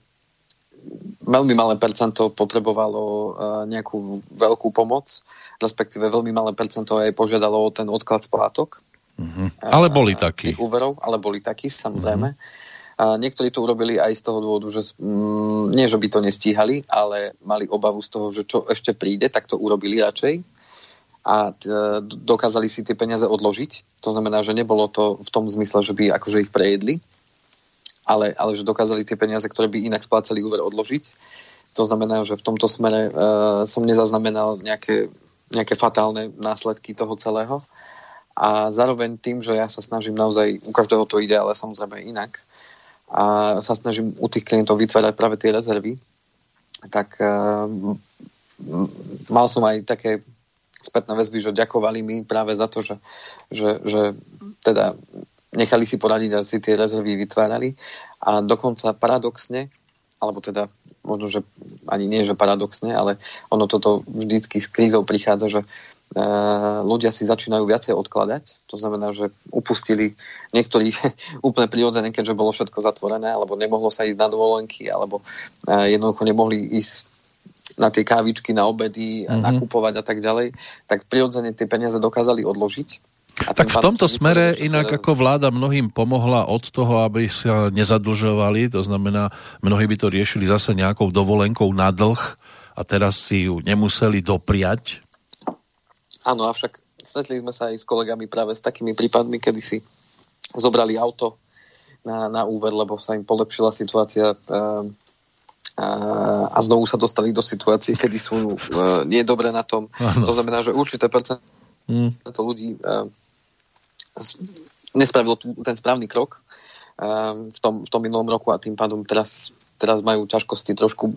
veľmi malé percento potrebovalo nejakú veľkú pomoc, respektíve veľmi malé percento aj požiadalo o ten odklad splátok. Uh-huh. Ale boli takí. Tých úverov, ale boli takí, samozrejme. Uh-huh. A niektorí to urobili aj z toho dôvodu, že mm, nie, že by to nestíhali, ale mali obavu z toho, že čo ešte príde, tak to urobili radšej a t- dokázali si tie peniaze odložiť. To znamená, že nebolo to v tom zmysle, že by akože ich prejedli, ale, ale že dokázali tie peniaze, ktoré by inak splácali úver, odložiť. To znamená, že v tomto smere uh, som nezaznamenal nejaké, nejaké fatálne následky toho celého. A zároveň tým, že ja sa snažím naozaj, u každého to ide, ale samozrejme inak, a sa snažím u tých klientov vytvárať práve tie rezervy, tak uh, mal som aj také spätné väzby, že ďakovali mi práve za to, že, že, že teda nechali si poradiť a si tie rezervy vytvárali. A dokonca paradoxne, alebo teda možno, že ani nie, že paradoxne, ale ono toto vždycky s krízou prichádza, že e, ľudia si začínajú viacej odkladať. To znamená, že upustili niektorí úplne prirodzené, keďže bolo všetko zatvorené, alebo nemohlo sa ísť na dovolenky, alebo e, jednoducho nemohli ísť na tie kávičky, na obedy, mm-hmm. nakupovať a tak ďalej, tak prirodzene tie peniaze dokázali odložiť a tak v tomto smere inak ako vláda mnohým pomohla od toho, aby sa nezadlžovali, to znamená, mnohí by to riešili zase nejakou dovolenkou na dlh a teraz si ju nemuseli dopriať. Áno, avšak stretli sme sa aj s kolegami práve s takými prípadmi, kedy si zobrali auto na, na úver, lebo sa im polepšila situácia uh, a znovu sa dostali do situácie, kedy sú uh, nie dobre na tom. Ano. To znamená, že určité percento mm. ľudí uh, nespravilo ten správny krok ehm, v tom, v tom minulom roku a tým pádom teraz, teraz majú ťažkosti trošku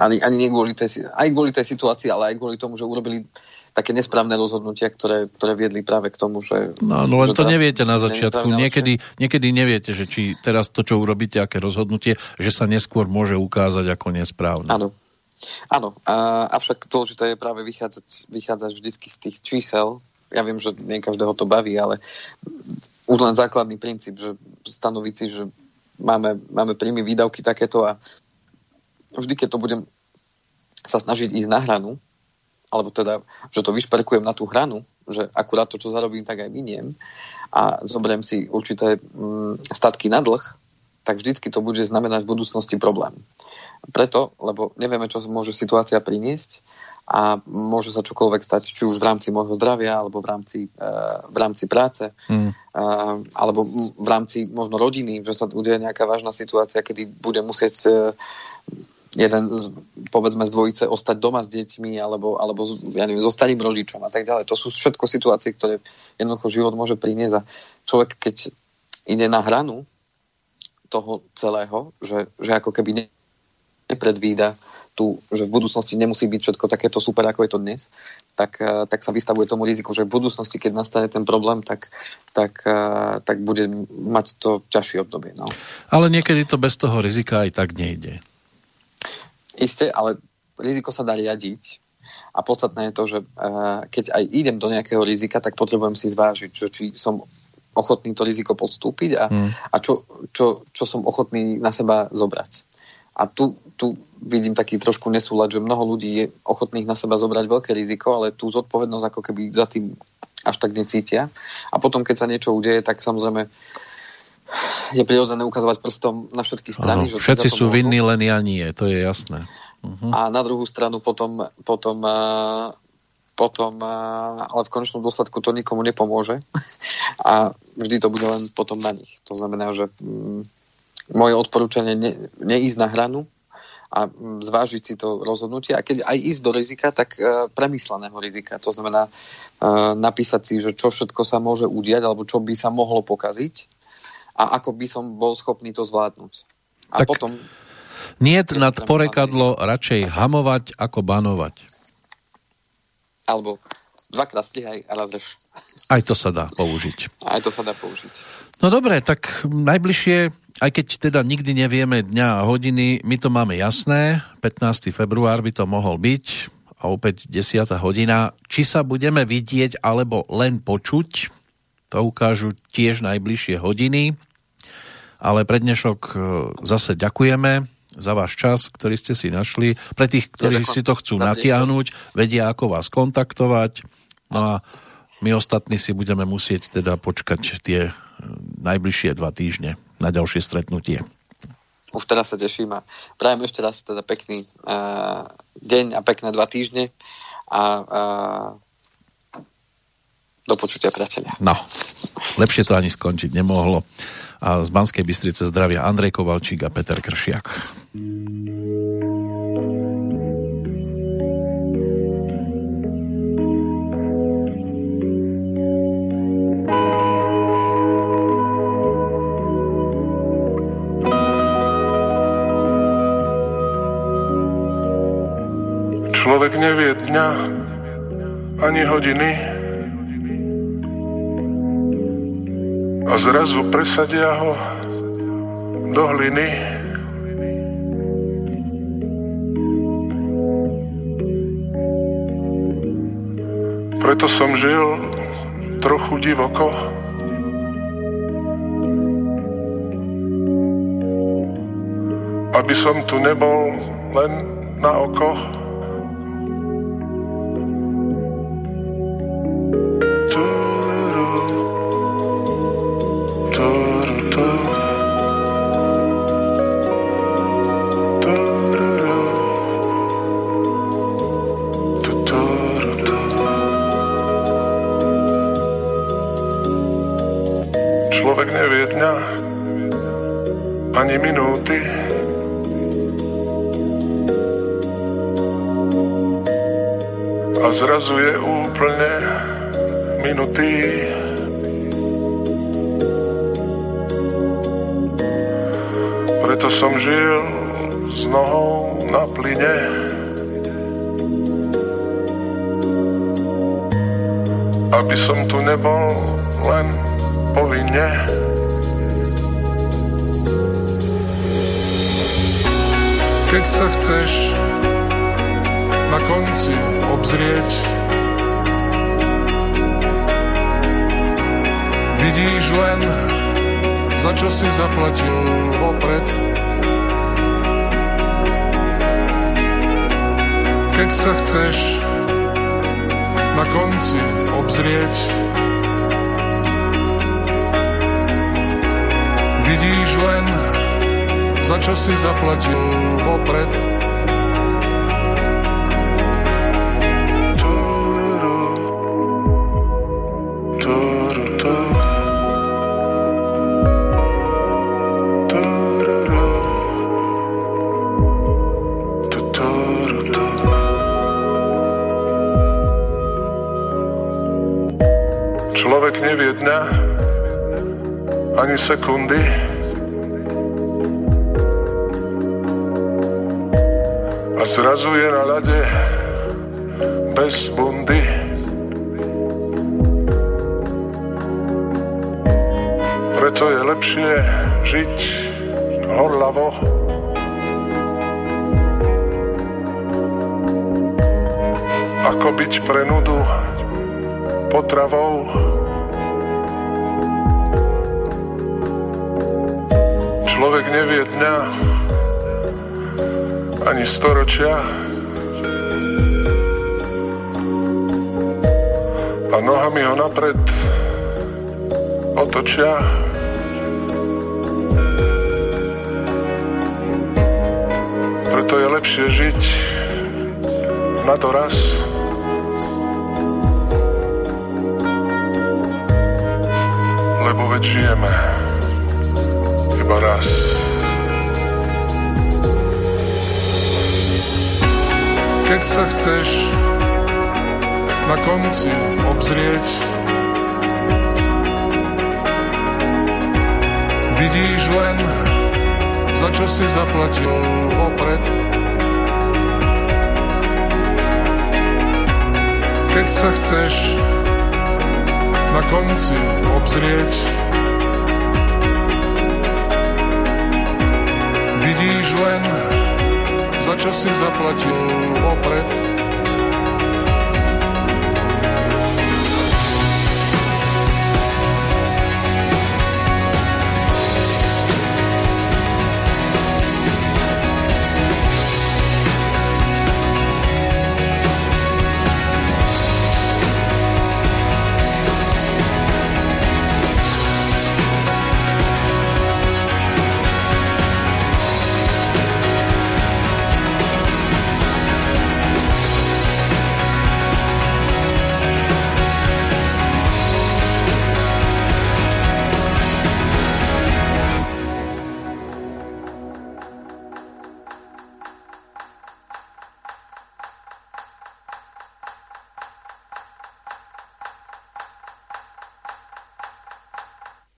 ani, ani nie kvôli tej, aj kvôli tej situácii, ale aj kvôli tomu, že urobili také nesprávne rozhodnutia, ktoré, ktoré viedli práve k tomu, že... No, no len to neviete na začiatku. Niekedy, niekedy neviete, že či teraz to, čo urobíte, aké rozhodnutie, že sa neskôr môže ukázať ako nesprávne. Áno. Áno, a, avšak dôležité je práve vychádzať, vychádzať vždycky z tých čísel, ja viem, že nie každého to baví, ale už len základný princíp, že stanoviť si, že máme, máme príjmy výdavky takéto a vždy, keď to budem sa snažiť ísť na hranu, alebo teda, že to vyšperkujem na tú hranu, že akurát to, čo zarobím, tak aj miniem a zoberiem si určité mm, statky na dlh, tak vždycky to bude znamenať v budúcnosti problém. Preto, lebo nevieme, čo môže situácia priniesť a môže sa čokoľvek stať, či už v rámci môjho zdravia, alebo v rámci, uh, v rámci práce, mm. uh, alebo v rámci možno rodiny, že sa udeje nejaká vážna situácia, kedy bude musieť uh, jeden z, povedzme z dvojice ostať doma s deťmi alebo, alebo ja neviem, so starým rodičom a tak ďalej. To sú všetko situácie, ktoré jednoducho život môže priniesť a človek, keď ide na hranu toho celého, že, že ako keby nepredvída tu, že v budúcnosti nemusí byť všetko takéto super, ako je to dnes, tak, eh, tak sa vystavuje tomu riziku, že v budúcnosti, keď nastane ten problém, tak, tak, eh, tak bude mať to ťažšie obdobie. No. Ale niekedy to bez toho rizika aj tak nejde. Isté, ale riziko sa dá riadiť a podstatné je to, že uh, keď aj idem do nejakého rizika, tak potrebujem si zvážiť, že či som ochotný to riziko podstúpiť a, hmm. a čo, čo, čo som ochotný na seba zobrať. A tu, tu vidím taký trošku nesúľad, že mnoho ľudí je ochotných na seba zobrať veľké riziko, ale tú zodpovednosť ako keby za tým až tak necítia. A potom, keď sa niečo udeje, tak samozrejme je prirodzené ukazovať prstom na všetky strany. Ano, že všetci sú vinní, len ja nie, to je jasné. Uh-huh. A na druhú stranu potom, potom, uh, potom uh, ale v konečnom dôsledku to nikomu nepomôže a vždy to bude len potom na nich. To znamená, že um, moje odporúčanie ne, neísť na hranu a mm, zvážiť si to rozhodnutie a keď aj ísť do rizika, tak uh, premysleného rizika. To znamená uh, napísať si, že čo všetko sa môže udiať alebo čo by sa mohlo pokaziť a ako by som bol schopný to zvládnuť. A tak potom... Nie nad porekadlo radšej hamovať ako banovať. Alebo dvakrát strihaj a raz Aj to sa dá použiť. Aj to sa dá použiť. No dobre, tak najbližšie, aj keď teda nikdy nevieme dňa a hodiny, my to máme jasné, 15. február by to mohol byť a opäť 10. hodina. Či sa budeme vidieť alebo len počuť, to ukážu tiež najbližšie hodiny ale pre dnešok e, zase ďakujeme za váš čas, ktorý ste si našli. Pre tých, ktorí si to chcú natiahnuť, vedia, ako vás kontaktovať. No a my ostatní si budeme musieť teda počkať tie e, najbližšie dva týždne na ďalšie stretnutie. Už teraz sa teším a prajem ešte raz teda pekný uh, deň a pekné dva týždne a uh, do počutia priateľia. No, lepšie to ani skončiť nemohlo a z Banskej Bystrice zdravia Andrej Kovalčík a Peter Kršiak. Človek nevie dňa ani hodiny, a zrazu presadia ho do hliny. Preto som žil trochu divoko. Aby som tu nebol len na oko. Minutý. Preto som žil s nohou na plyne. Aby som tu nebol len povinne. Keď sa chceš na konci obzrieť. Vidíš len, za čo si zaplatil vopred. Keď sa chceš na konci obzrieť, vidíš len, za čo si zaplatil vopred. Ani sekundy, a zrazu je na ľade bez bundy. Preto je lepšie žiť horlavo. Ako byť pre nudu potravou. Človek nevie dňa, ani storočia. A nohami ho napred otočia. Preto je lepšie žiť na doraz. Lebo veď žijeme iba raz. keď sa chceš na konci obzrieť. Vidíš len, za čo si zaplatil opred. Keď sa chceš na konci obzrieť, vidíš len, za čo si zaplatil opred.